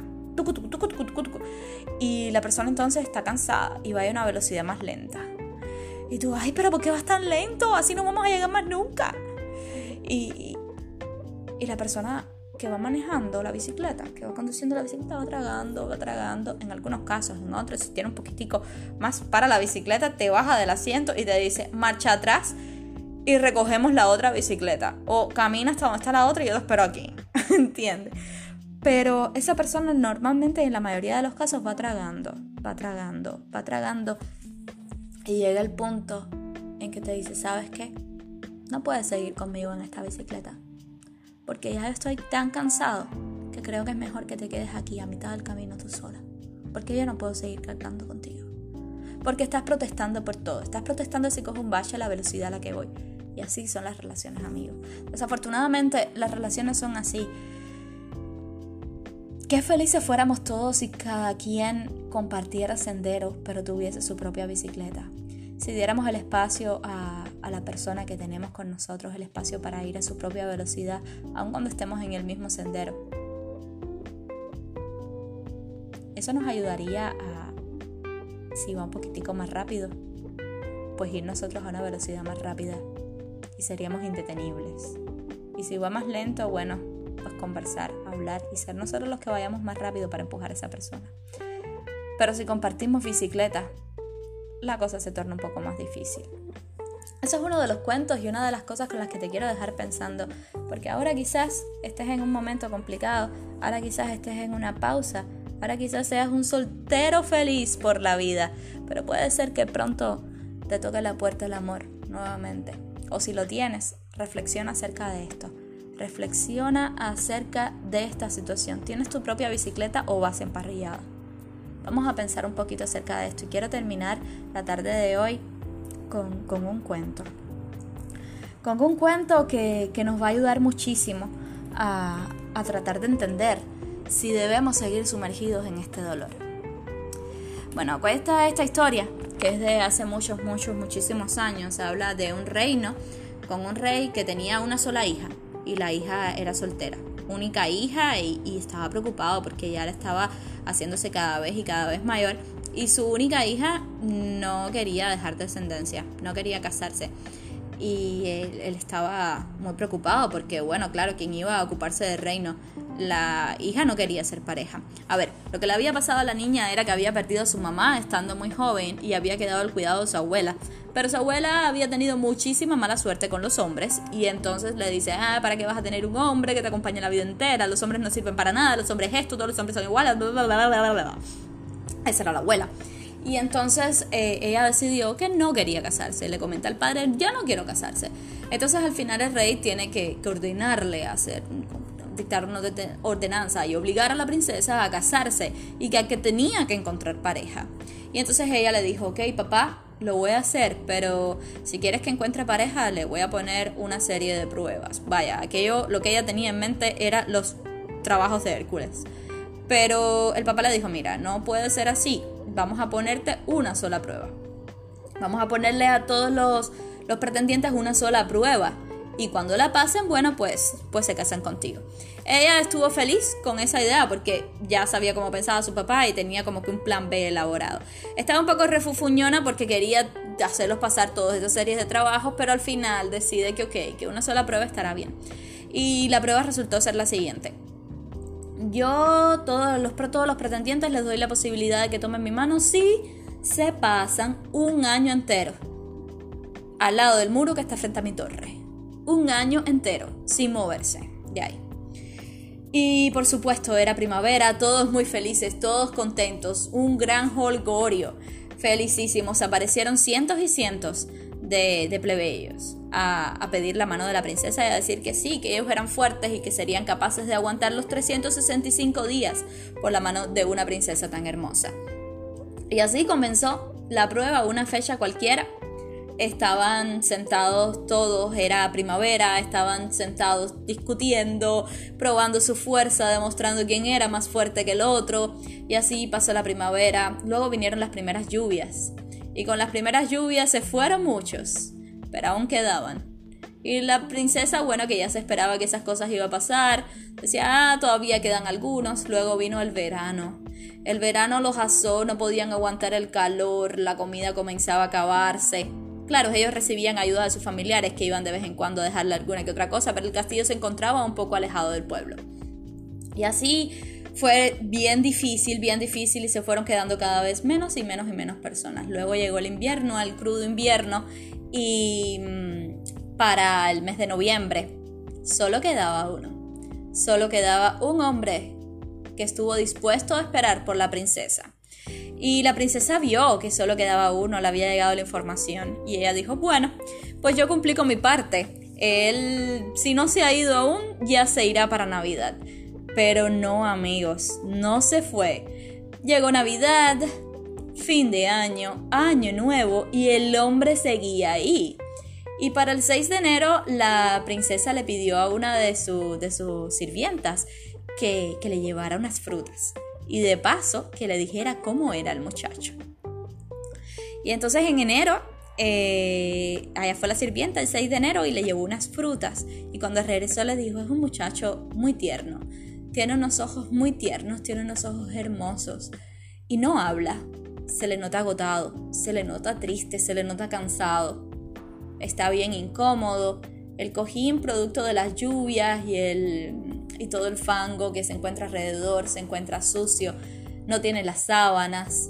S1: Y la persona entonces está cansada y va a una velocidad más lenta. Y tú, ay, pero ¿por qué vas tan lento? Así no vamos a llegar más nunca. Y, y la persona que va manejando la bicicleta, que va conduciendo la bicicleta, va tragando, va tragando. En algunos casos, en otros, si tiene un poquitico más para la bicicleta, te baja del asiento y te dice, marcha atrás y recogemos la otra bicicleta. O camina hasta donde está la otra y yo lo espero aquí. ¿Entiendes? Pero esa persona normalmente en la mayoría de los casos va tragando, va tragando, va tragando. Y llega el punto en que te dice, ¿sabes qué? No puedes seguir conmigo en esta bicicleta porque ya estoy tan cansado que creo que es mejor que te quedes aquí a mitad del camino tú sola, porque yo no puedo seguir cargando contigo. Porque estás protestando por todo, estás protestando si cojo un bache a la velocidad a la que voy. Y así son las relaciones, amigos. Desafortunadamente, las relaciones son así. Qué felices fuéramos todos si cada quien compartiera senderos, pero tuviese su propia bicicleta. Si diéramos el espacio a a la persona que tenemos con nosotros el espacio para ir a su propia velocidad, aun cuando estemos en el mismo sendero. Eso nos ayudaría a, si va un poquitico más rápido, pues ir nosotros a una velocidad más rápida y seríamos indetenibles. Y si va más lento, bueno, pues conversar, hablar y ser nosotros los que vayamos más rápido para empujar a esa persona. Pero si compartimos bicicleta, la cosa se torna un poco más difícil. Eso es uno de los cuentos y una de las cosas con las que te quiero dejar pensando, porque ahora quizás estés en un momento complicado, ahora quizás estés en una pausa, ahora quizás seas un soltero feliz por la vida, pero puede ser que pronto te toque la puerta el amor nuevamente. O si lo tienes, reflexiona acerca de esto. Reflexiona acerca de esta situación. ¿Tienes tu propia bicicleta o vas emparrillada? Vamos a pensar un poquito acerca de esto y quiero terminar la tarde de hoy con, un cuento. Con un cuento que, nos va a ayudar muchísimo a, tratar de entender si debemos seguir sumergidos en este dolor. Bueno, cuesta esta historia, que es de hace muchos, muchos, muchísimos años. Habla de un reino con un rey que tenía una sola hija y la hija era soltera, única hija y, estaba preocupado porque ya la estaba haciéndose cada vez y cada vez mayor y su única hija no quería dejar descendencia, no quería casarse. Y él, estaba muy preocupado porque, bueno, claro, ¿quién iba a ocuparse del reino? La hija no quería ser pareja. A ver, lo que le había pasado a la niña era que había perdido a su mamá estando muy joven y había quedado al cuidado de su abuela. Pero su abuela había tenido muchísima mala suerte con los hombres y entonces le dice, ah, ¿para qué vas a tener un hombre que te acompañe la vida entera? Los hombres no sirven para nada, los hombres esto, todos los hombres son iguales, bla, bla, bla, bla, bla. Esa era la abuela. Y entonces eh, ella decidió que no quería casarse. Le comenta al padre, ya no quiero casarse. Entonces al final el rey tiene que, ordenarle hacer, dictar una ordenanza y obligar a la princesa a casarse y que, que tenía que encontrar pareja. Y entonces ella le dijo, ok papá, lo voy a hacer, pero si quieres que encuentre pareja, le voy a poner una serie de pruebas. Vaya, aquello, lo que ella tenía en mente era los trabajos de Hércules. Pero el papá le dijo, mira, no puede ser así, vamos a ponerte una sola prueba. Vamos a ponerle a todos los, pretendientes una sola prueba. Y cuando la pasen, bueno, pues, pues se casan contigo. Ella estuvo feliz con esa idea porque ya sabía cómo pensaba su papá y tenía como que un plan B elaborado. Estaba un poco refufuñona porque quería hacerlos pasar todas esas series de trabajos, pero al final decide que ok, que una sola prueba estará bien. Y la prueba resultó ser la siguiente. Yo, todos los, todos los pretendientes, les doy la posibilidad de que tomen mi mano si se pasan un año entero al lado del muro que está frente a mi torre. Un año entero, sin moverse. De ahí. Y por supuesto, era primavera, todos muy felices, todos contentos, un gran holgorio, felicísimos. Aparecieron cientos y cientos de, plebeyos a, pedir la mano de la princesa y a decir que sí, que ellos eran fuertes y que serían capaces de aguantar los 365 días por la mano de una princesa tan hermosa. Y así comenzó la prueba, una fecha cualquiera. Estaban sentados todos, era primavera, estaban sentados discutiendo, probando su fuerza, demostrando quién era más fuerte que el otro. Y así pasó la primavera. Luego vinieron las primeras lluvias y con las primeras lluvias se fueron muchos, pero aún quedaban. Y la princesa, bueno, que ya se esperaba que esas cosas iban a pasar, decía, ah, todavía quedan algunos. Luego vino el verano. El verano los asó, no podían aguantar el calor, la comida comenzaba a acabarse. Claro, ellos recibían ayuda de sus familiares que iban de vez en cuando a dejarle alguna que otra cosa, pero el castillo se encontraba un poco alejado del pueblo. Y así fue bien difícil, bien difícil y se fueron quedando cada vez menos y menos y menos personas. Luego llegó el invierno, el crudo invierno y mm, para el mes de noviembre solo quedaba uno. Solo quedaba un hombre que estuvo dispuesto a esperar por la princesa. Y la princesa vio que solo quedaba uno, le había llegado la información. Y ella dijo, bueno, pues yo cumplí con mi parte. Él, si no se ha ido aún, ya se irá para Navidad. Pero no, amigos, no se fue. Llegó Navidad, fin de año, año nuevo, y el hombre seguía ahí. Y para el 6 de enero, la princesa le pidió a una de, de sus sirvientas que, que le llevara unas frutas y de paso que le dijera cómo era el muchacho. Y entonces en enero, eh, allá fue la sirvienta el 6 de enero y le llevó unas frutas. Y cuando regresó le dijo, es un muchacho muy tierno, tiene unos ojos muy tiernos, tiene unos ojos hermosos. Y no habla, se le nota agotado, se le nota triste, se le nota cansado. Está bien incómodo. El cojín, producto de las lluvias y el y todo el fango que se encuentra alrededor se encuentra sucio, no tiene las sábanas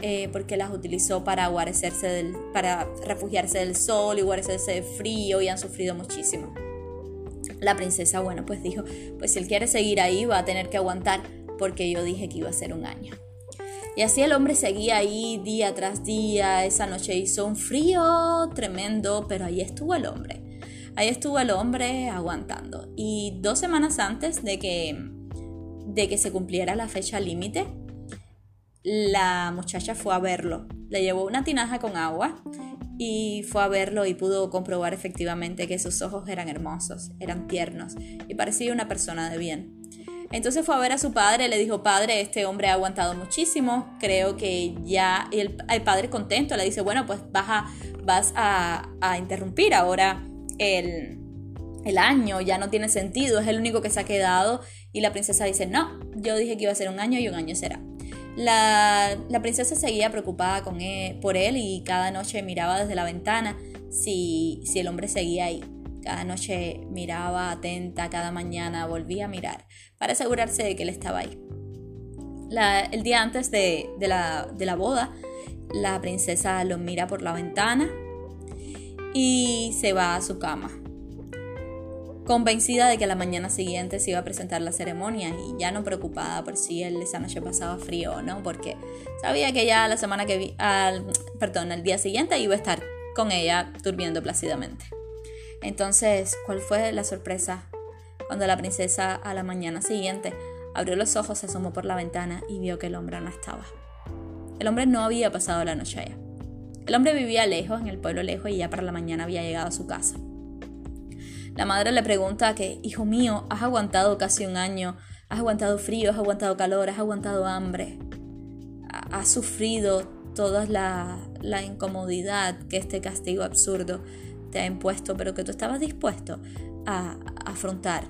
S1: eh, porque las utilizó para guarecerse del, para refugiarse del sol y guarecerse del frío y han sufrido muchísimo. La princesa, bueno, pues dijo, pues si él quiere seguir ahí va a tener que aguantar porque yo dije que iba a ser un año. Y así el hombre seguía ahí día tras día, esa noche hizo un frío tremendo, pero ahí estuvo el hombre Ahí estuvo el hombre aguantando. Y dos semanas antes de que, de que se cumpliera la fecha límite, la muchacha fue a verlo. Le llevó una tinaja con agua y fue a verlo y pudo comprobar efectivamente que sus ojos eran hermosos, eran tiernos y parecía una persona de bien. Entonces fue a ver a su padre, le dijo, padre, este hombre ha aguantado muchísimo, creo que ya, y el, padre contento le dice, bueno, pues vas vas a, a interrumpir ahora el, año, ya no tiene sentido, es el único que se ha quedado. Y la princesa dice, no, yo dije que iba a ser un año y un año será. La, princesa seguía preocupada con él, por él y cada noche miraba desde la ventana si, si el hombre seguía ahí. Cada noche miraba atenta, cada mañana volvía a mirar para asegurarse de que él estaba ahí. el día antes de, la, de la boda, la princesa lo mira por la ventana y se va a su cama. Convencida de que la mañana siguiente se iba a presentar la ceremonia y ya no preocupada por si esa noche pasaba frío o no, porque sabía que ya la semana que vi, al, perdón, el día siguiente iba a estar con ella durmiendo plácidamente. Entonces, ¿cuál fue la sorpresa? Cuando la princesa a la mañana siguiente abrió los ojos, se asomó por la ventana y vio que el hombre no estaba. El hombre no había pasado la noche allá. El hombre vivía lejos, en el pueblo lejos, y ya para la mañana había llegado a su casa. La madre le pregunta que, hijo mío, has aguantado casi un año, has aguantado frío, has aguantado calor, has aguantado hambre, has sufrido toda la, la incomodidad que este castigo absurdo te ha impuesto, pero que tú estabas dispuesto a afrontar.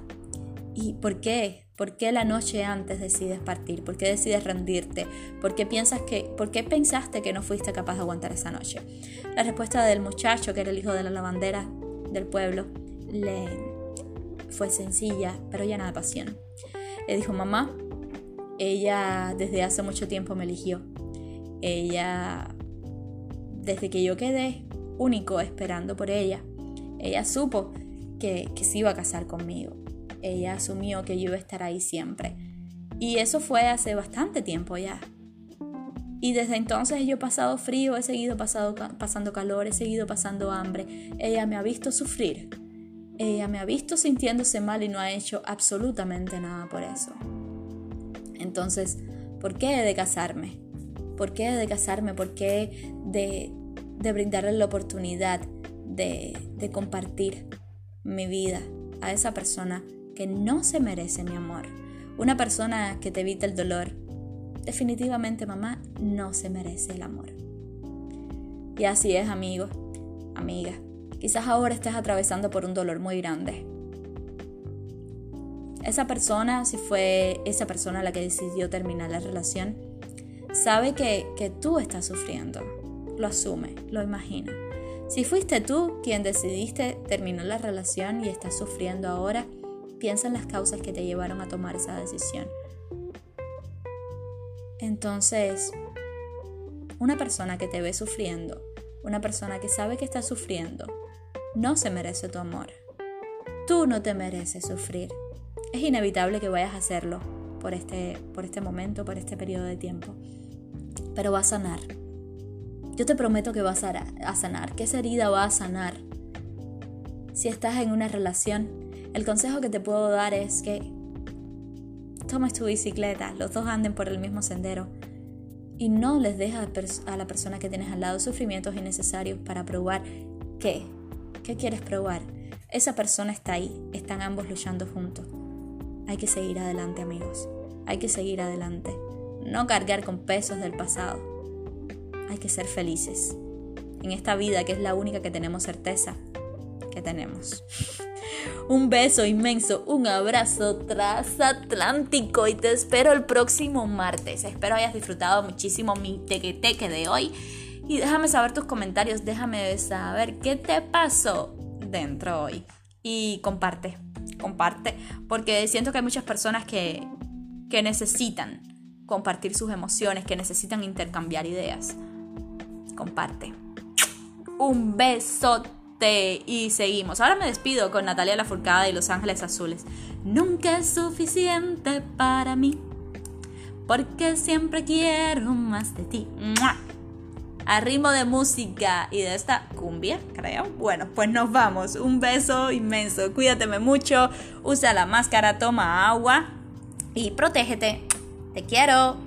S1: ¿Y por qué? ¿Por qué la noche antes decides partir? ¿Por qué decides rendirte? ¿Por qué, piensas que, ¿Por qué pensaste que no fuiste capaz de aguantar esa noche? La respuesta del muchacho, que era el hijo de la lavandera del pueblo, fue sencilla, pero llena de pasión. Le dijo, mamá, ella desde hace mucho tiempo me eligió. Ella, desde que yo quedé único esperando por ella, ella supo que, que se iba a casar conmigo ella asumió que yo iba a estar ahí siempre. Y eso fue hace bastante tiempo ya. Y desde entonces yo he pasado frío, he seguido pasado, pasando calor, he seguido pasando hambre. Ella me ha visto sufrir. Ella me ha visto sintiéndose mal y no ha hecho absolutamente nada por eso. Entonces, ¿por qué he de casarme? ¿Por qué he de casarme? ¿Por qué de, de brindarle la oportunidad de, de compartir mi vida a esa persona que no se merece mi amor. Una persona que te evita el dolor. Definitivamente mamá no se merece el amor. Y así es, amigo, amiga. Quizás ahora estés atravesando por un dolor muy grande. Esa persona, si fue esa persona la que decidió terminar la relación, sabe que, que tú estás sufriendo. Lo asume, lo imagina. Si fuiste tú quien decidiste terminar la relación y estás sufriendo ahora, piensa en las causas que te llevaron a tomar esa decisión. Entonces, una persona que te ve sufriendo, una persona que sabe que está sufriendo, no se merece tu amor. Tú no te mereces sufrir. Es inevitable que vayas a hacerlo por este, por este momento, por este periodo de tiempo. Pero va a sanar. Yo te prometo que vas a sanar, que esa herida va a sanar. Si estás en una relación, el consejo que te puedo dar es que tomes tu bicicleta, los dos anden por el mismo sendero y no les dejes a la persona que tienes al lado sufrimientos innecesarios para probar qué, qué quieres probar. Esa persona está ahí, están ambos luchando juntos. Hay que seguir adelante amigos, hay que seguir adelante, no cargar con pesos del pasado. Hay que ser felices en esta vida que es la única que tenemos certeza que tenemos. Un beso inmenso, un abrazo transatlántico y te espero el próximo martes. Espero hayas disfrutado muchísimo mi teque-teque de hoy. Y déjame saber tus comentarios, déjame saber qué te pasó dentro hoy. Y comparte, comparte, porque siento que hay muchas personas que, que necesitan compartir sus emociones, que necesitan intercambiar ideas. Comparte. Un besote y seguimos. Ahora me despido con Natalia Lafourcade y Los Ángeles Azules. Nunca es suficiente para mí, porque siempre quiero más de ti. A ritmo de música y de esta cumbia, creo. Bueno, pues nos vamos. Un beso inmenso. Cuídateme mucho. Usa la máscara, toma agua y protégete. Te quiero.